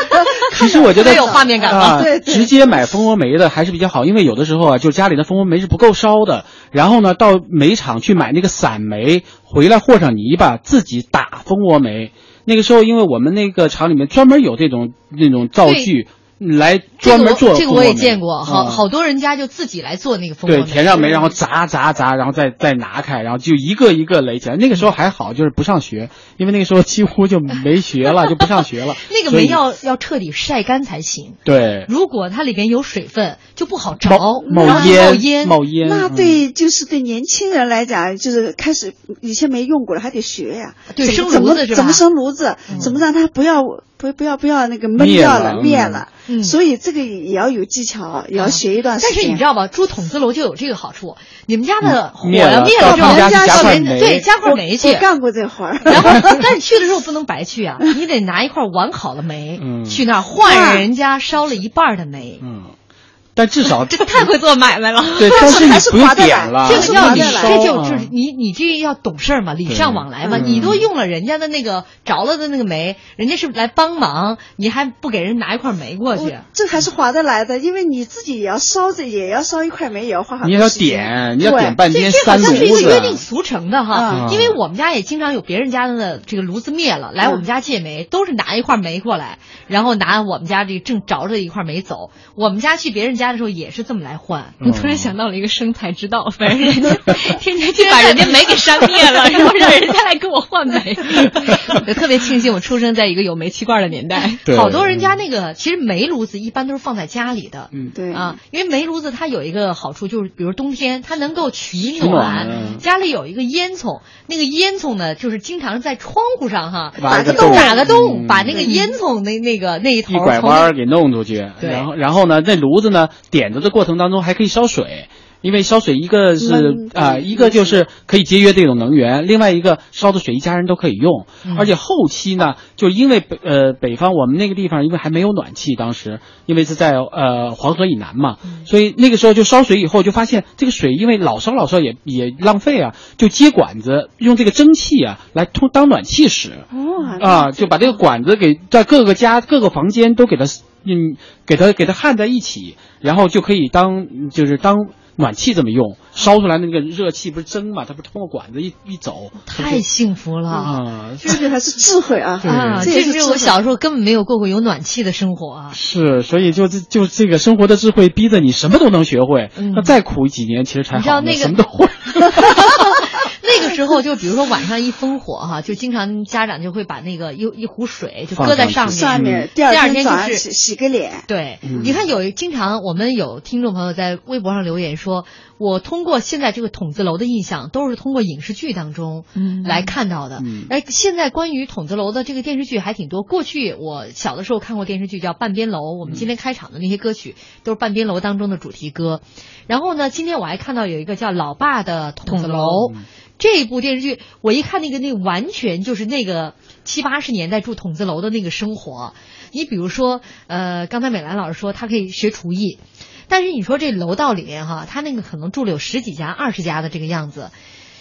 S7: <laughs>
S6: 其实我觉得
S2: 太有画面感
S6: 啊
S7: 对对。
S6: 直接买蜂窝煤的还是比较好，因为有的时候啊，就家里的蜂窝煤是不够烧的，然后呢，到煤厂去买那个散煤，回来和上泥巴，自己打蜂窝煤。那个时候，因为我们那个厂里面专门有这种那种灶具来专门做
S2: 这个我这个我也见过，好
S6: 啊
S2: 好多人家就自己来做那个蜂窝
S6: 对，填上煤，然后砸砸砸，然后再再拿开，然后就一个一个垒起来。那个时候还好，就是不上学，因为那个时候几乎就没学了，<laughs> 就不上学了。<laughs>
S2: 那个煤要要彻底晒干才行。
S6: 对
S2: 如果它里边有水分，就不好着，
S6: 冒冒烟
S2: 冒烟。
S6: 冒烟。
S7: 那
S6: 嗯
S7: 对，就是对年轻人来讲，就是开始以前没用过了，还得学呀。
S2: 对生炉子是吧
S7: 么怎么生炉子？怎么让它不要不不要不要那个闷掉
S6: 了嗯
S7: 灭了？
S2: 嗯
S7: 所以这个也要有技巧，也要学一段时
S2: 但。是你知道吧，住筒子楼就有这个好处，你们家的火
S6: 灭了
S2: 要灭了之后，
S6: 加
S2: 对加块煤去
S7: 我。干过这活儿。<laughs>
S2: 然后，但是去的时候不能白去啊，<laughs> 你得拿一块完好的煤，
S6: 嗯
S2: 去那儿换人家烧了一半儿的煤。
S6: 嗯，但至少 <laughs>
S2: 这太会做买卖了。<laughs>
S6: 对，但是你
S7: 还是
S6: 不用
S7: 划得来
S6: 点了，
S2: 这个要你，
S7: 来
S2: 这就
S6: 啊
S2: 就是你，你这要懂事儿嘛，礼尚往来嘛。你都用了人家的那个着了的那个煤，人家是来帮忙，你还不给人拿一块煤过去？
S7: 这还是划得来的，因为你自己也要烧着，也要烧一块煤，也要花很
S6: 你也要
S7: 多时间
S6: 点，你要点半天
S2: 这这好像是一个。约定俗成的哈，
S6: 嗯
S2: 因为我们家也经常有别人家的这个炉子灭了，来我们家借煤，都是拿一块煤过来，然后拿我们家这正着着的一块煤走。我们家去别人家的时候也是这么来换。
S5: 我突然想到了一个生财之道，反正人 <laughs> 家天天就把人家煤给扇灭了，<laughs> 然后让人家来给我换煤。<laughs> 我特别庆幸我出生在一个有煤气罐的年代。
S2: 好多人家那个其实煤炉子一般都是放在家里的。
S6: 嗯
S7: 对
S2: 啊，因为煤炉子它有一个好处，就是比如冬天它能够取
S6: 取暖嗯
S2: 家里有一个烟囱，那个烟囱呢，就是经常在窗户上哈
S6: 挖一个洞
S2: 打个洞，
S6: 嗯
S2: 把那个烟囱那那个那一头
S6: 一拐弯给弄出去，然后然后呢，那炉子呢点着的过程当中还可以烧水，因为烧水一个是
S7: 闷
S6: 啊、一个就是可以节约这种能源，另外一个烧的水一家人都可以用，
S2: 嗯。
S6: 而且后期呢，就因为北呃北方我们那个地方因为还没有暖气，当时因为是在呃黄河以南嘛，所以那个时候就烧水以后就发现这个水因为老烧老烧也也浪费啊，就接管子用这个蒸汽啊来通当暖气使。
S7: 哦
S6: 啊，就把这个管子给在各个家各个房间都给它，嗯，给它给它焊在一起，然后就可以当就是当暖气这么用，烧出来的那个热气不是蒸嘛，它不是通过管子一一走，
S2: 太幸福了
S6: 啊！
S7: 这个还是智慧啊！<laughs>
S2: 啊，这是我小时候根本没有过过有暖气的生活啊。
S6: 是，所以就这就这个生活的智慧，逼着你什么都能学会。那再苦几年，其实才好。
S2: 你知道那个
S6: 什么都会。<laughs> <laughs>
S2: 那个时候，就比如说晚上一烽火哈，就经常家长就会把那个一一壶水就搁在上面，
S7: 上面
S2: 第二
S7: 天
S2: 就是
S7: 洗洗个脸。
S2: 对，你看有经常我们有听众朋友在微博上留言说，我通过现在这个筒子楼的印象，都是通过影视剧当中来看到的。哎，现在关于筒子楼的这个电视剧还挺多。过去我小的时候看过电视剧叫《半边楼》，我们今天开场的那些歌曲都是《半边楼》当中的主题歌。然后呢，今天我还看到有一个叫《老爸的筒子楼》。这部电视剧，我一看那个那完全就是那个七八十年代住筒子楼的那个生活。你比如说，呃，刚才美兰老师说她可以学厨艺，但是你说这楼道里面哈，她那个可能住了有十几家、二十家的这个样子。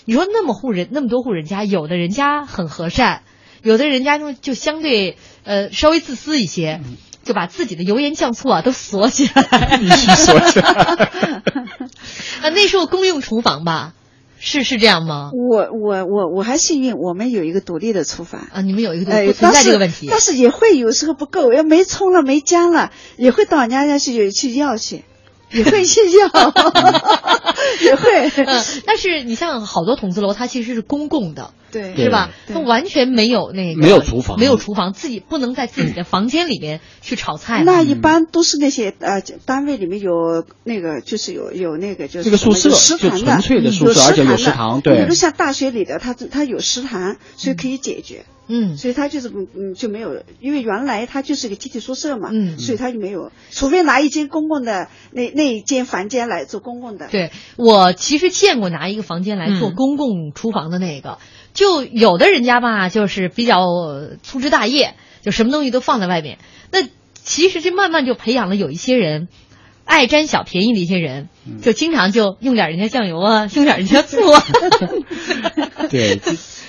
S2: 你说那么户人那么多户人家，有的人家很和善，有的人家就就相对呃稍微自私一些，就把自己的油盐酱醋啊都锁起来，<laughs>
S6: 必须锁起来。<laughs>
S2: 啊，那时候公用厨房吧。是是这样吗？
S7: 我我我我还幸运，我们有一个独立的厨房
S2: 啊。你们有一个独立，不存在这个问题。
S7: 但是也会有时候不够，要没葱了没姜了，也会到人家家去去要去，也会去要，<laughs> 也会。
S2: 但是你像好多筒子楼，它其实是公共的。
S7: 对，
S2: 是吧？他完全没有那个
S6: 没有厨房，
S2: 没有厨房，自己不能在自己的房间里面去炒菜。
S7: 那一般都是那些呃单位里面有那个，就是有有那个就是
S6: 这个宿舍，
S7: 食堂的，
S6: 纯粹的宿舍，而且有食堂。对，
S7: 比如像大学里的，他他有食堂，所以可以解决。
S2: 嗯，
S7: 所以他就是嗯就没有，因为原来他就是个集体宿舍嘛，
S2: 嗯，
S7: 所以他就没有，除非拿一间公共的那那一间房间来做公共的。
S2: 对我其实见过拿一个房间来做公共厨房的那个。就有的人家吧，就是比较粗枝大叶，就什么东西都放在外面。那其实这慢慢就培养了有一些人爱占小便宜的一些人，就经常就用点人家酱油啊，用点人家醋啊。<laughs> <laughs>
S6: 对。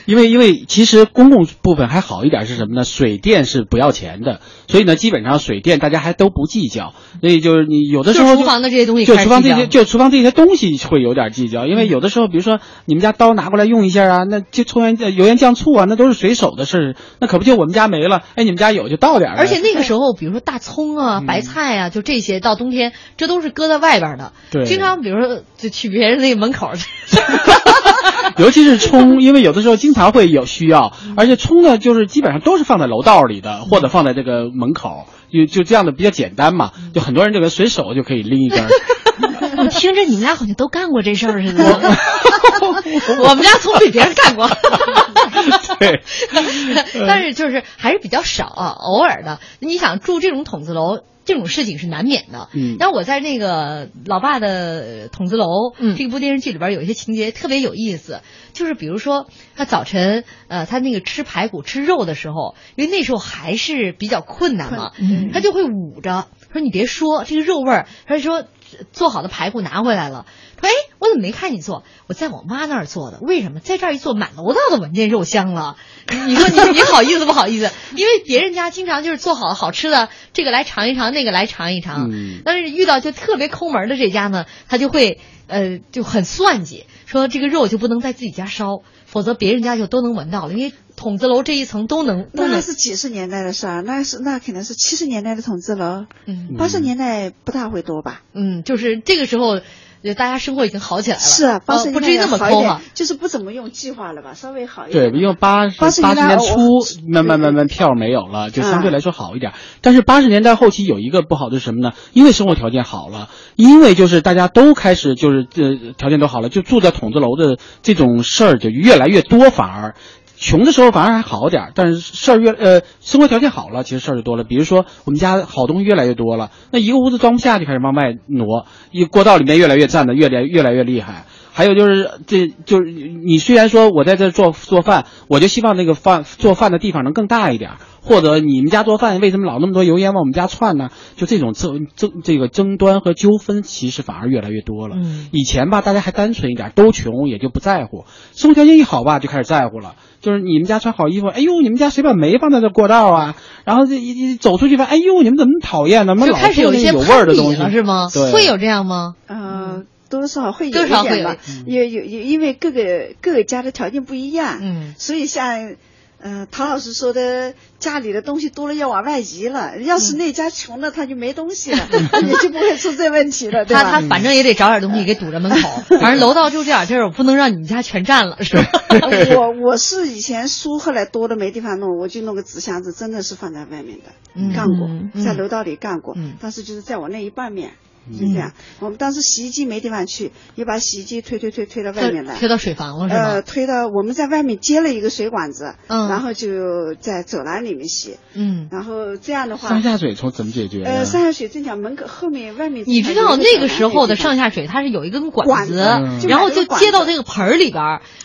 S6: 因为因为其实公共部分还好一点是什么呢？水电是不要钱的，所以呢，基本上水电大家还都不计较。所以就是你有的时候
S2: 厨房的这些东西，
S6: 就厨房这些就厨房这些东西会有点计较。因为有的时候，比如说你们家刀拿过来用一下啊，那就抽盐油盐酱醋啊，那都是随手的事那可不就我们家没了？哎，你们家有就倒点
S2: 而且那个时候，比如说大葱啊、白菜啊，就这些到冬天这都是搁在外边的。
S6: 对，
S2: 经常比如说就去别人那个门口去。<laughs>
S6: 尤其是冲，因为有的时候经常会有需要，而且冲呢，就是基本上都是放在楼道里的，或者放在这个门口，就就这样的比较简单嘛。就很多人这个随手就可以拎一根。<laughs>
S2: 我听着你们俩好像都干过这事儿似的。<laughs> 我们家葱被别人干过。<laughs>
S6: 对。<laughs>
S2: 但是就是还是比较少啊，偶尔的。你想住这种筒子楼。这种事情是难免的。
S6: 嗯，
S2: 然后我在那个老爸的筒子楼，嗯，这部电视剧里边有一些情节特别有意思，就是比如说他早晨，呃，他那个吃排骨吃肉的时候，因为那时候还是比较困难嘛，
S7: 嗯，
S2: 他就会捂着，说你别说这个肉味儿，他说做好的排骨拿回来了，说哎，我怎么没看你做？我在我妈那儿做的，为什么在这儿一做，满楼道都闻见肉香了？你说你你好意思不好意思？<laughs> 因为别人家经常就是做好好吃的，这个来尝一尝，那个来尝一尝。
S6: 嗯。
S2: 但是遇到就特别抠门的这家呢，他就会呃就很算计，说这个肉就不能在自己家烧，否则别人家就都能闻到了。因为筒子楼这一层都能。
S7: 那是几十年代的事儿，那是那肯定是七十年代的筒子楼。
S2: 嗯。
S7: 八十年代不大会多吧？
S2: 嗯，就是这个时候。就大家生活已经好起来了，
S7: 是啊，八十
S2: 不至于那么抠
S7: 嘛，就是不怎么用计划了吧，稍微好一点。
S6: 对，因为八
S7: 八十
S6: 年初慢慢慢慢票没有了，就相对来说好一点。但是八十年代后期有一个不好的是什么呢？因为生活条件好了，因为就是大家都开始就是呃条件都好了，就住在筒子楼的这种事儿就越来越多，反而。穷的时候反而还好点儿，但是事儿越呃生活条件好了，其实事儿就多了。比如说我们家好东西越来越多了，那一个屋子装不下就开始往外挪，一过道里面越来越占的越来越来越厉害。还有就是这就是你虽然说我在这做做饭，我就希望那个饭做饭的地方能更大一点。或者你们家做饭为什么老那么多油烟往我们家窜呢？就这种争争这个争端和纠纷，其实反而越来越多了。
S2: 嗯，
S6: 以前吧，大家还单纯一点，都穷也就不在乎。生活条件一好吧，就开始在乎了。就是你们家穿好衣服，哎呦，你们家谁把煤放在这过道啊？然后这一一走出去吧，哎呦，你们怎么那么讨厌呢？怎么老
S2: 开始有一些
S6: 有味儿的东西
S2: 了是吗？
S6: 对，
S2: 会有这样吗？
S7: 呃，多多少少会有一点吧，有有有，因为各个各个家的条件不一样，
S2: 嗯，
S7: 所以像。嗯，陶老师说的，家里的东西多了要往外移了。要是那家穷了，他就没东西了，<laughs> 也就不会出这问题了，对吧？
S2: 他他反正也得找点东西给堵着门口，<laughs> 反正楼道就这点地儿，我不能让你们家全占了，是吧？<laughs>
S7: 我我是以前书后来多的没地方弄，我就弄个纸箱子，真的是放在外面的，
S2: 嗯
S7: 干过，
S2: 嗯
S7: 在楼道里干过，
S2: 嗯
S7: 但是就是在我那一半面。就这样，我们当时洗衣机没地方去，也把洗衣机推推推推到外面来，
S2: 推到水房了是吧？
S7: 呃，推到我们在外面接了一个水管子，
S2: 嗯。
S7: 然后就在走廊里面洗，
S2: 嗯，
S7: 然后这样的话，
S6: 上下水从怎么解决？
S7: 呃，上下水正巧门口后面外面，
S2: 你知道那个时候的上下水，它是有一根管子，
S7: 管子
S2: 然后就接到
S7: 这
S2: 这个盆儿里边。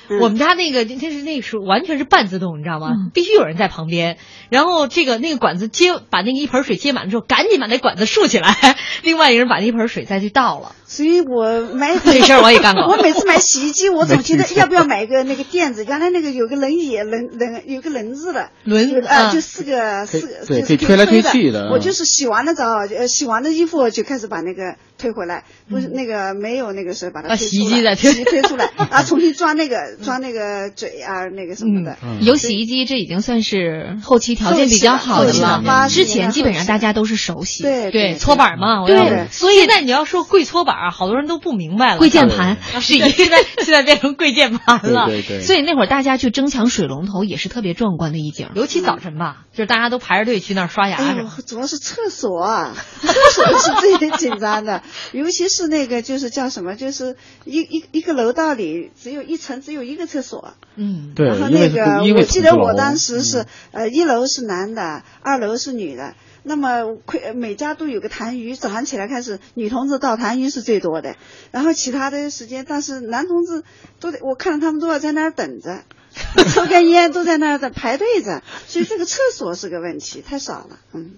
S7: 嗯。
S2: 我们家那个，那是那个时候完全是半自动，你知道吗？必须有人在旁边，然后这个那个管子接把那个一盆水接满了之后，赶紧把那管子竖起来，<laughs> 另外一个人把那一盆水再去倒了。
S7: 所以我买 <laughs>
S2: 这事儿我也干过。
S7: 我每次买洗衣机，我总觉得要不要买一个那个垫子？原来那个有个轮椅，轮轮有个轮子的，
S2: 轮
S7: 子啊，
S2: 啊。
S7: 就四个四个，
S6: 对
S7: 就是
S6: 可以推来推去
S7: 的。我就是洗完了澡，呃，洗完了衣服就开始把那个推回来，不是那个没有那个时候把它
S2: 把洗衣机再推。
S7: 衣推出来 <laughs> 啊，重新装那个装那个嘴啊，那个什么的。
S5: 有洗衣机，这已经算是后期条件比较好
S7: 的
S5: 了。之前基本上大家都是手洗，
S7: 对
S2: 对，搓板嘛，我
S5: 对。
S2: 要所以现在你要说跪搓板儿，好多人都不明白了。
S5: 跪键盘
S2: 啊 <laughs> 是 <laughs> 现在现在变成跪键盘了。
S6: 对对对 <laughs>
S5: 所以那会儿大家去争抢水龙头也是特别壮观的一景。
S2: 尤其早晨吧，就是大家都排着队去那儿刷牙
S7: 哎呦
S2: 什么。，
S7: 主要是厕所啊，厕所是最紧张的，尤其是那个就是叫什么，就是一一一个楼道里只有一层只有一个厕所，
S2: 嗯，
S6: 对
S7: 然后那个我记得我当时是呃一楼是男的，二楼是女的。那么每家都有个痰盂，早上起来开始女同志倒痰盂是最多的，然后其他的时间，但是男同志都得我看到他们都要在那儿等着，<laughs> 抽根烟都在那儿等排队着，所以这个厕所是个问题，太少了，嗯。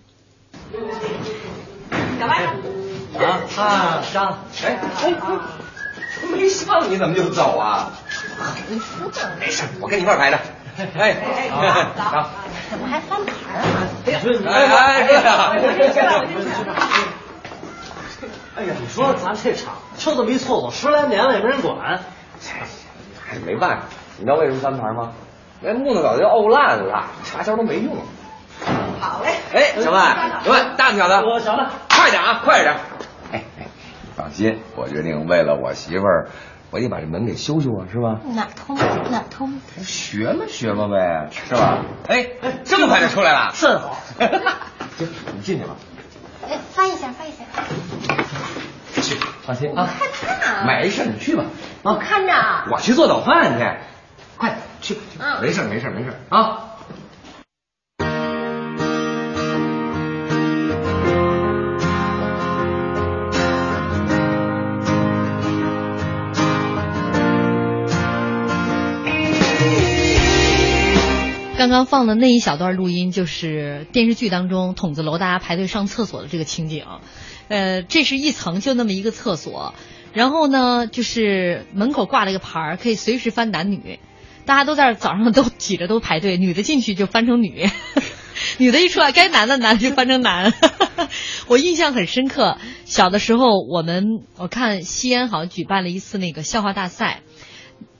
S8: 啊啊，张，
S9: 哎哎哎，没上你怎么就走啊？没事，我跟你一块儿排的。哎哎，好，
S10: 怎么还翻牌啊？
S8: 哎
S9: 哎哎哎
S8: 哎呀，你说咱这厂就这么一厕所，十来年了也没人管。
S9: 哎，没办法，你知道为什么翻牌吗？那木头早就沤烂了，插销都没用。
S10: 好嘞。
S9: 哎，小万，小万，大小的，
S8: 我小的，
S9: 快点啊，快点！哎哎，放心，我决定为了我媳妇儿，我得把这门给修修啊，是吧？
S10: 哪通哪通？
S9: 学嘛学嘛呗，是吧？哎哎，这么快就出来了，
S8: 甚好。<laughs>
S9: 行，你进去吧。
S10: 哎，翻一下，翻一下。
S9: 去，放心啊。
S10: 害怕。
S9: 没事，你去吧。
S10: 我看着。
S9: 我去做早饭去，快去去，
S10: 嗯
S9: 没事没事没事啊。
S2: 刚刚放的那一小段录音，就是电视剧当中筒子楼大家排队上厕所的这个情景。呃，这是一层就那么一个厕所，然后呢，就是门口挂了一个牌儿，可以随时翻男女。大家都在早上都挤着都排队，女的进去就翻成女，<laughs> 女的一出来该男的男就翻成男。<laughs> 我印象很深刻，小的时候我们我看西安好像举办了一次那个笑话大赛。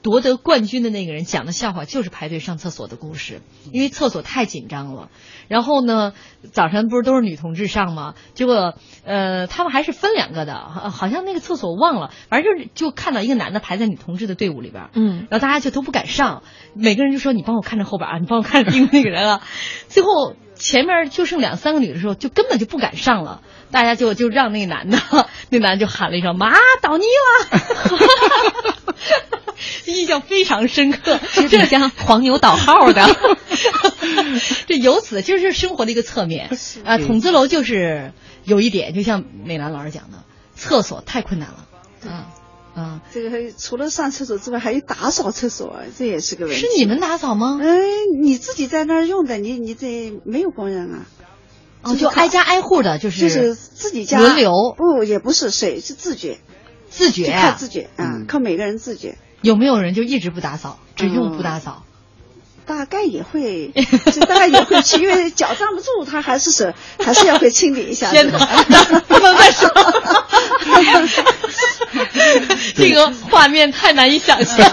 S2: 夺得冠军的那个人讲的笑话就是排队上厕所的故事，因为厕所太紧张了。然后呢，早晨不是都是女同志上吗？结果呃，他们还是分两个的，好像那个厕所忘了，反正就是就看到一个男的排在女同志的队伍里边，
S5: 嗯，
S2: 然后大家就都不敢上，每个人就说你帮我看着后边啊，你帮我看着盯那个人啊。最后前面就剩两三个女的时候，就根本就不敢上了，大家就就让那男的，<laughs> 那男的就喊了一声妈倒泥了。<laughs> 印象非常深刻，
S5: 这挺像黄牛倒号的。<laughs>
S2: 这由此就是生活的一个侧面啊。筒子楼就是有一点，就像美兰老师讲的，厕所太困难了。啊啊，
S7: 这个还除了上厕所之外，还有打扫厕所，这也是个问题。
S2: 是你们打扫吗？
S7: 嗯，你自己在那儿用的，你你这没有工人啊。
S2: 哦，就挨家挨户的，就是
S7: 就是自己家
S2: 轮流，
S7: 不也不是谁是自觉，
S2: 自觉
S7: 靠自觉啊，靠每个人自觉。
S2: 有没有人就一直不打扫，只用不打扫？
S7: 大概也会，就大概也会去，因为脚站不住，他还是是 <laughs> 还是要会清理一下。
S2: 天哪，不能再说。<laughs> 画面太难以想象。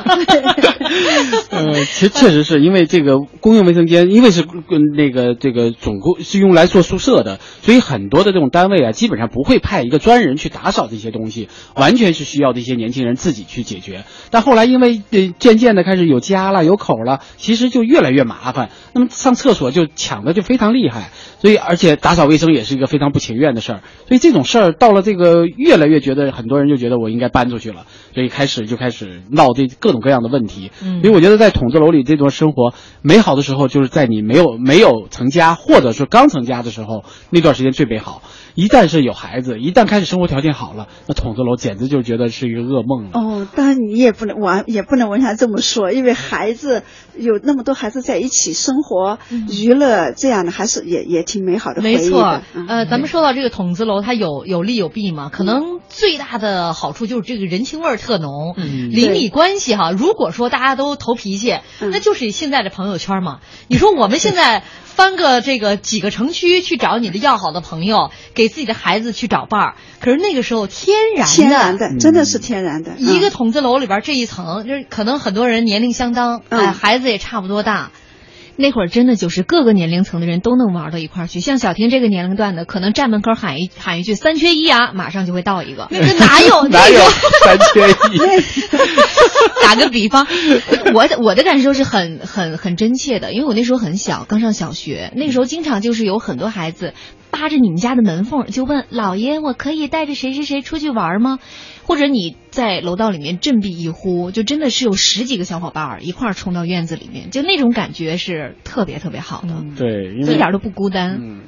S6: 呃，其实确实是因为这个公用卫生间，因为是跟那个这个总共是用来做宿舍的，所以很多的这种单位啊，基本上不会派一个专人去打扫这些东西，完全是需要这些年轻人自己去解决。但后来因为呃渐渐的开始有家了有口了，其实就越来越麻烦。那么上厕所就抢的就非常厉害，所以而且打扫卫生也是一个非常不情愿的事儿。所以这种事儿到了这个越来越觉得很多人就觉得我应该搬出去了，所以开始就开始闹这各种各样的问题。
S2: 嗯
S6: 所以我觉得在筒子楼里这段生活美好的时候，就是在你没有没有成家或者是刚成家的时候，那段时间最美好。一旦是有孩子，一旦开始生活条件好了，那筒子楼简直就觉得是一个噩梦了。
S7: 哦，当然你也不能完，也不能完全这么说，因为孩子有那么多孩子在一起生活、娱乐，这样的还是也也挺美好的回忆的。
S2: 没错
S7: 嗯，
S2: 呃，咱们说到这个筒子楼，它有有利有弊嘛。可能最大的好处就是这个人情味儿特浓，
S7: 嗯
S2: 邻里关系哈。如果说大家都投脾气，那就是现在的朋友圈嘛。你说我们现在 <laughs> 翻个这个几个城区去找你的要好的朋友，给自己的孩子去找伴儿，可是那个时候天然的，
S7: 天然的，真的是天然的。
S2: 一个
S7: 嗯
S2: 筒子楼里边这一层，就是可能很多人年龄相当，哎，孩子也差不多大。
S5: 那会儿真的就是各个年龄层的人都能玩到一块儿去，像小婷这个年龄段的，可能站门口喊一喊一句“三缺一啊”，马上就会到一个。
S2: 那 <laughs> 个哪有 <laughs>
S6: 哪有三缺一？<laughs>
S5: 打个比方，我的我的感受是很很很真切的，因为我那时候很小，刚上小学，那个时候经常就是有很多孩子扒着你们家的门缝就问老爷：“我可以带着谁谁谁出去玩吗？”或者你在楼道里面振臂一呼，就真的是有十几个小伙伴儿一块儿冲到院子里面，就那种感觉是特别特别好的，
S6: 对，
S5: 一点儿都不孤单。
S6: 嗯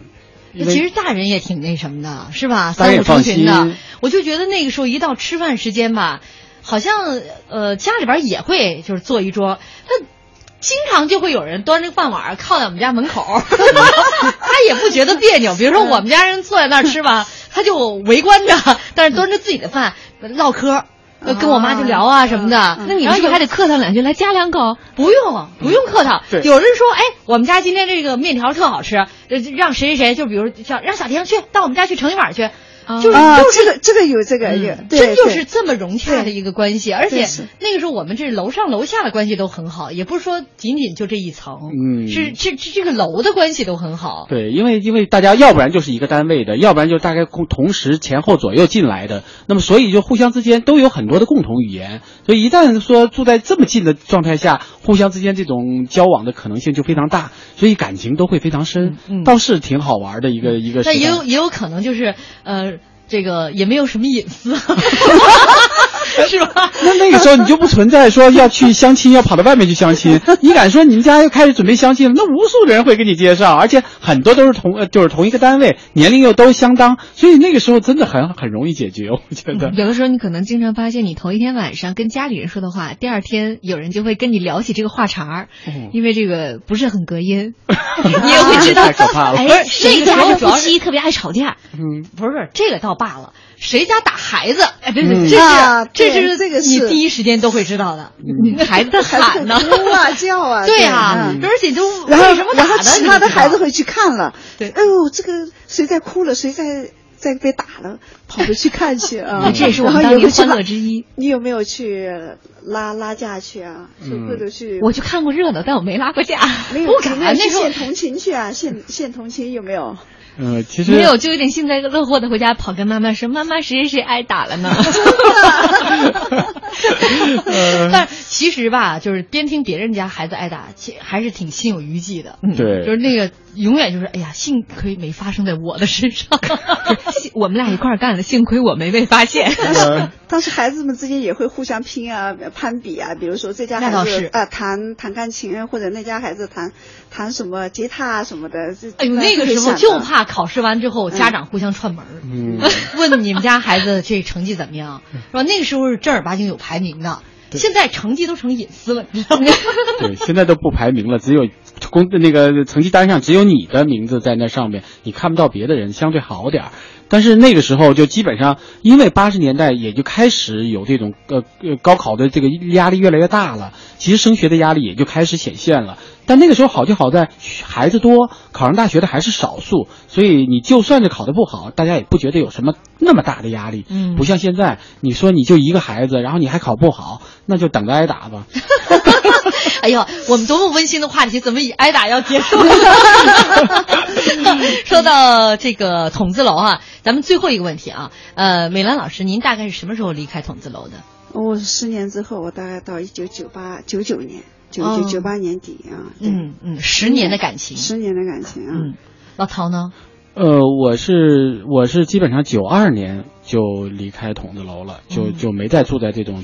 S2: 其实大人也挺那什么的，是吧？三五成群的，我就觉得那个时候一到吃饭时间吧，好像呃家里边也会就是坐一桌，那经常就会有人端着饭碗儿靠在我们家门口，<laughs> 他也不觉得别扭。比如说我们家人坐在那儿吃吧，他就围观着，但是端着自己的饭唠嗑。呃跟我妈就聊啊什么的，
S5: 那你
S2: 然后有
S5: 是不是还得客套两句来加两口？
S2: 不用，不用客套。
S5: 对
S2: 有人说，哎，我们家今天这个面条特好吃，呃让谁谁谁，就比如像让小婷去到我们家去盛一碗去，就是
S7: 啊
S2: 就是
S7: 这个这个有这个有，对
S2: 真就是这么融洽的一个关系，而且那个时候我们这楼上楼下的关系都很好，也不是说仅仅就这一层，
S6: 嗯
S2: 是这这这个楼的关系都很好。
S6: 对，因为因为大家要不然就是一个单位的，要不然就大概共同时前后左右进来的，那么所以就互相之间都有很多的共同语言，所以一旦说住在这么近的状态下，互相之间这种交往的可能性就非常大，所以感情都会非常深，倒是挺好玩的一个一个。
S2: 那也有也有可能就是呃，这个也没有什么隐私，<laughs> <laughs> 是吧？
S6: 那那个时候你就不存在说要去相亲，要跑到外面去相亲。<laughs> 你敢说你们家又开始准备相亲了？那无数的人会给你介绍，而且很多都是同呃就是同一个单位，年龄又都相当，所以那个时候真的很很容易解决，我觉得。
S5: 有的时候你可能经常发现，你头一天晚上跟家里人说的话，第二天有人就会跟你聊起这个话茬儿，因为这个不是很隔音，<laughs> 你也会知道，
S6: 太可怕了
S5: 哎，这
S2: 这个主要是
S5: 夫妻特别爱吵架，
S6: 嗯，
S2: 不是这个倒罢了，谁家打孩子，哎，对对，
S6: 嗯
S2: 这是、
S7: 啊
S2: 这是
S7: 这个
S2: 你第一时间都会知道的，你孩子 <laughs> 在喊呢，
S7: 哭啊叫 <laughs> 啊，
S2: 对啊，
S7: 嗯
S2: 而且都
S7: 然后
S2: 什么打？
S7: 然后其他的孩子会去看了，
S2: 对
S7: 哎呦，这个谁在哭了，谁在在被打了，跑着去看去啊 <laughs>
S5: 这也是我们当年欢乐之一。
S7: 你有没有去拉拉架去啊？或者去？
S5: 我去看过热闹，但我没拉过架，
S7: 没有
S5: 不敢。那
S7: 献同情去啊？献献同情有没有？
S6: 呃，其实
S5: 没有，就有点幸灾乐祸的回家跑跟妈妈说：“妈妈，谁谁谁挨打了呢？” <laughs> <laughs>
S2: 但其实吧，就是边听别人家孩子挨打，其还是挺心有余悸的。
S6: 对
S2: 就是那个永远就是，哎呀，幸亏没发生在我的身上。<laughs>
S5: 我们俩一块儿干的，幸亏我没被发现。<laughs>
S7: 当时孩子们之间也会互相拼啊、攀比啊，比如说这家孩子啊弹弹钢琴，或者那家孩子弹弹什么吉他啊什么的。这
S2: 哎呦，那个时候就怕考试完之后家长互相串门儿，
S6: 嗯，<laughs>
S2: 问你们家孩子这成绩怎么样，是吧？那个时候是正儿八经有排名的。现在成绩都成隐私了，你知道吗？<laughs>
S6: 对，现在都不排名了，只有公那个成绩单上只有你的名字在那上面，你看不到别的人，相对好点儿。但是那个时候就基本上，因为八十年代也就开始有这种呃呃高考的这个压力越来越大了，其实升学的压力也就开始显现了。但那个时候好就好在孩子多，考上大学的还是少数，所以你就算是考得不好，大家也不觉得有什么那么大的压力。
S2: 嗯
S6: 不像现在，你说你就一个孩子，然后你还考不好，<laughs> 那就等着挨打吧。<laughs>
S2: 哎呦，我们多么温馨的话题，怎么以挨打要结束？<laughs> 说到这个筒子楼啊，咱们最后一个问题啊，呃，美兰老师，您大概是什么时候离开筒子楼的？
S7: 我十年之后，我大概到一九九八九九年，九
S2: 哦
S7: 九九八年底啊。
S2: 嗯嗯，十年的感情，
S7: 十年的感情啊。
S2: 嗯，老陶呢？
S6: 呃，我是我是基本上九二年就离开筒子楼了，就
S2: 嗯
S6: 就没再住在这种，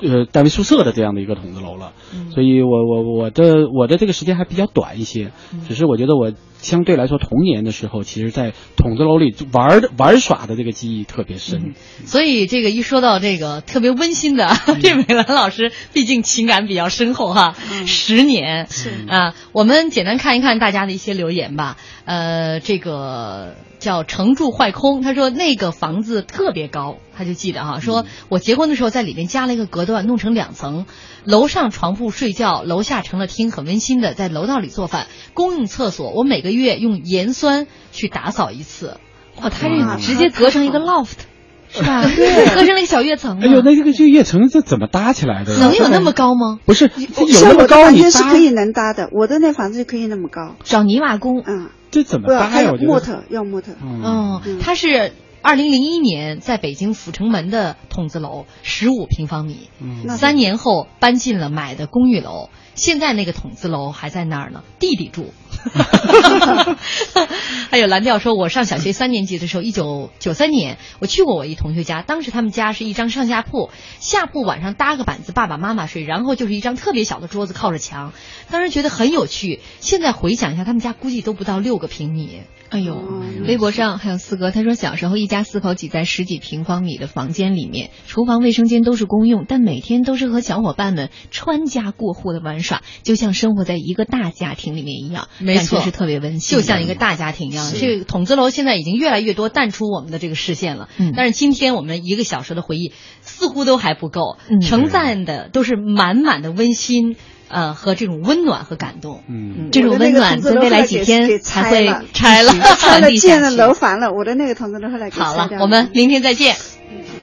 S6: 呃，单位宿舍的这样的一个筒子楼了。
S2: 嗯。
S6: 所以我我我的我的这个时间还比较短一些，
S2: 嗯。
S6: 只是我觉得我相对来说童年的时候，其实在筒子楼里玩的玩耍的这个记忆特别深。
S2: 所以这个一说到这个特别温馨的，<laughs> 这美兰老师毕竟情感比较深厚哈，十年。
S7: 是。
S2: 啊，我们简单看一看大家的一些留言吧。呃，这个叫城住坏空，他说那个房子特别高，他就记得哈，说我结婚的时候在里面加了一个隔断，弄成两层，楼上床铺睡觉，楼下成了厅，很温馨的，在楼道里做饭，公用厕所，我每个月用盐酸去打扫一次。
S5: 哇，他这直接隔成一个 loft，是吧？<laughs>
S2: 对
S5: 隔成了一个小跃层。
S6: 哎呦，那这个这个跃层这怎么搭起来的？
S2: 能有那么高吗？
S6: 不是，有那么高你
S7: 搭是可以能搭的，我的那房子就可以那么高。
S5: 找泥瓦工，
S7: 嗯，
S6: 这怎么
S7: 还
S6: 搭呀？我觉得
S7: 有模特，要模特。
S2: 哦，他是二零零一年在北京阜成门的筒子楼，十五平方米。
S7: 那
S2: 三年后搬进了买的公寓楼，现在那个筒子楼还在那儿呢，弟弟住。<laughs> 还有蓝调说，我上小学三年级的时候，一九九三年，我去过我一同学家，当时他们家是一张上下铺，下铺晚上搭个板子，爸爸妈妈睡，然后就是一张特别小的桌子靠着墙，当时觉得很有趣。现在回想一下，他们家估计都不到六个平米。
S5: 哎呦，微博上还有四哥，他说小时候一家四口挤在十几平方米的房间里面，厨房、卫生间都是公用，但每天都是和小伙伴们穿家过户的玩耍，就像生活在一个大家庭里面一样，
S2: 没错，
S5: 是特别温馨，
S2: 就像一个大家庭一样。这个筒子楼现在已经越来越多淡出我们的这个视线了。
S5: 嗯
S2: 但是今天我们一个小时的回忆似乎都还不够，
S5: 嗯
S2: 承载的都是满满的温馨。呃，和这种温暖和感动，
S6: 嗯，
S5: 这种温暖在未来几天才会
S2: 拆了，
S7: 拆了，建了楼房了。我的那个同志都后来给
S2: 好了我们明天再见。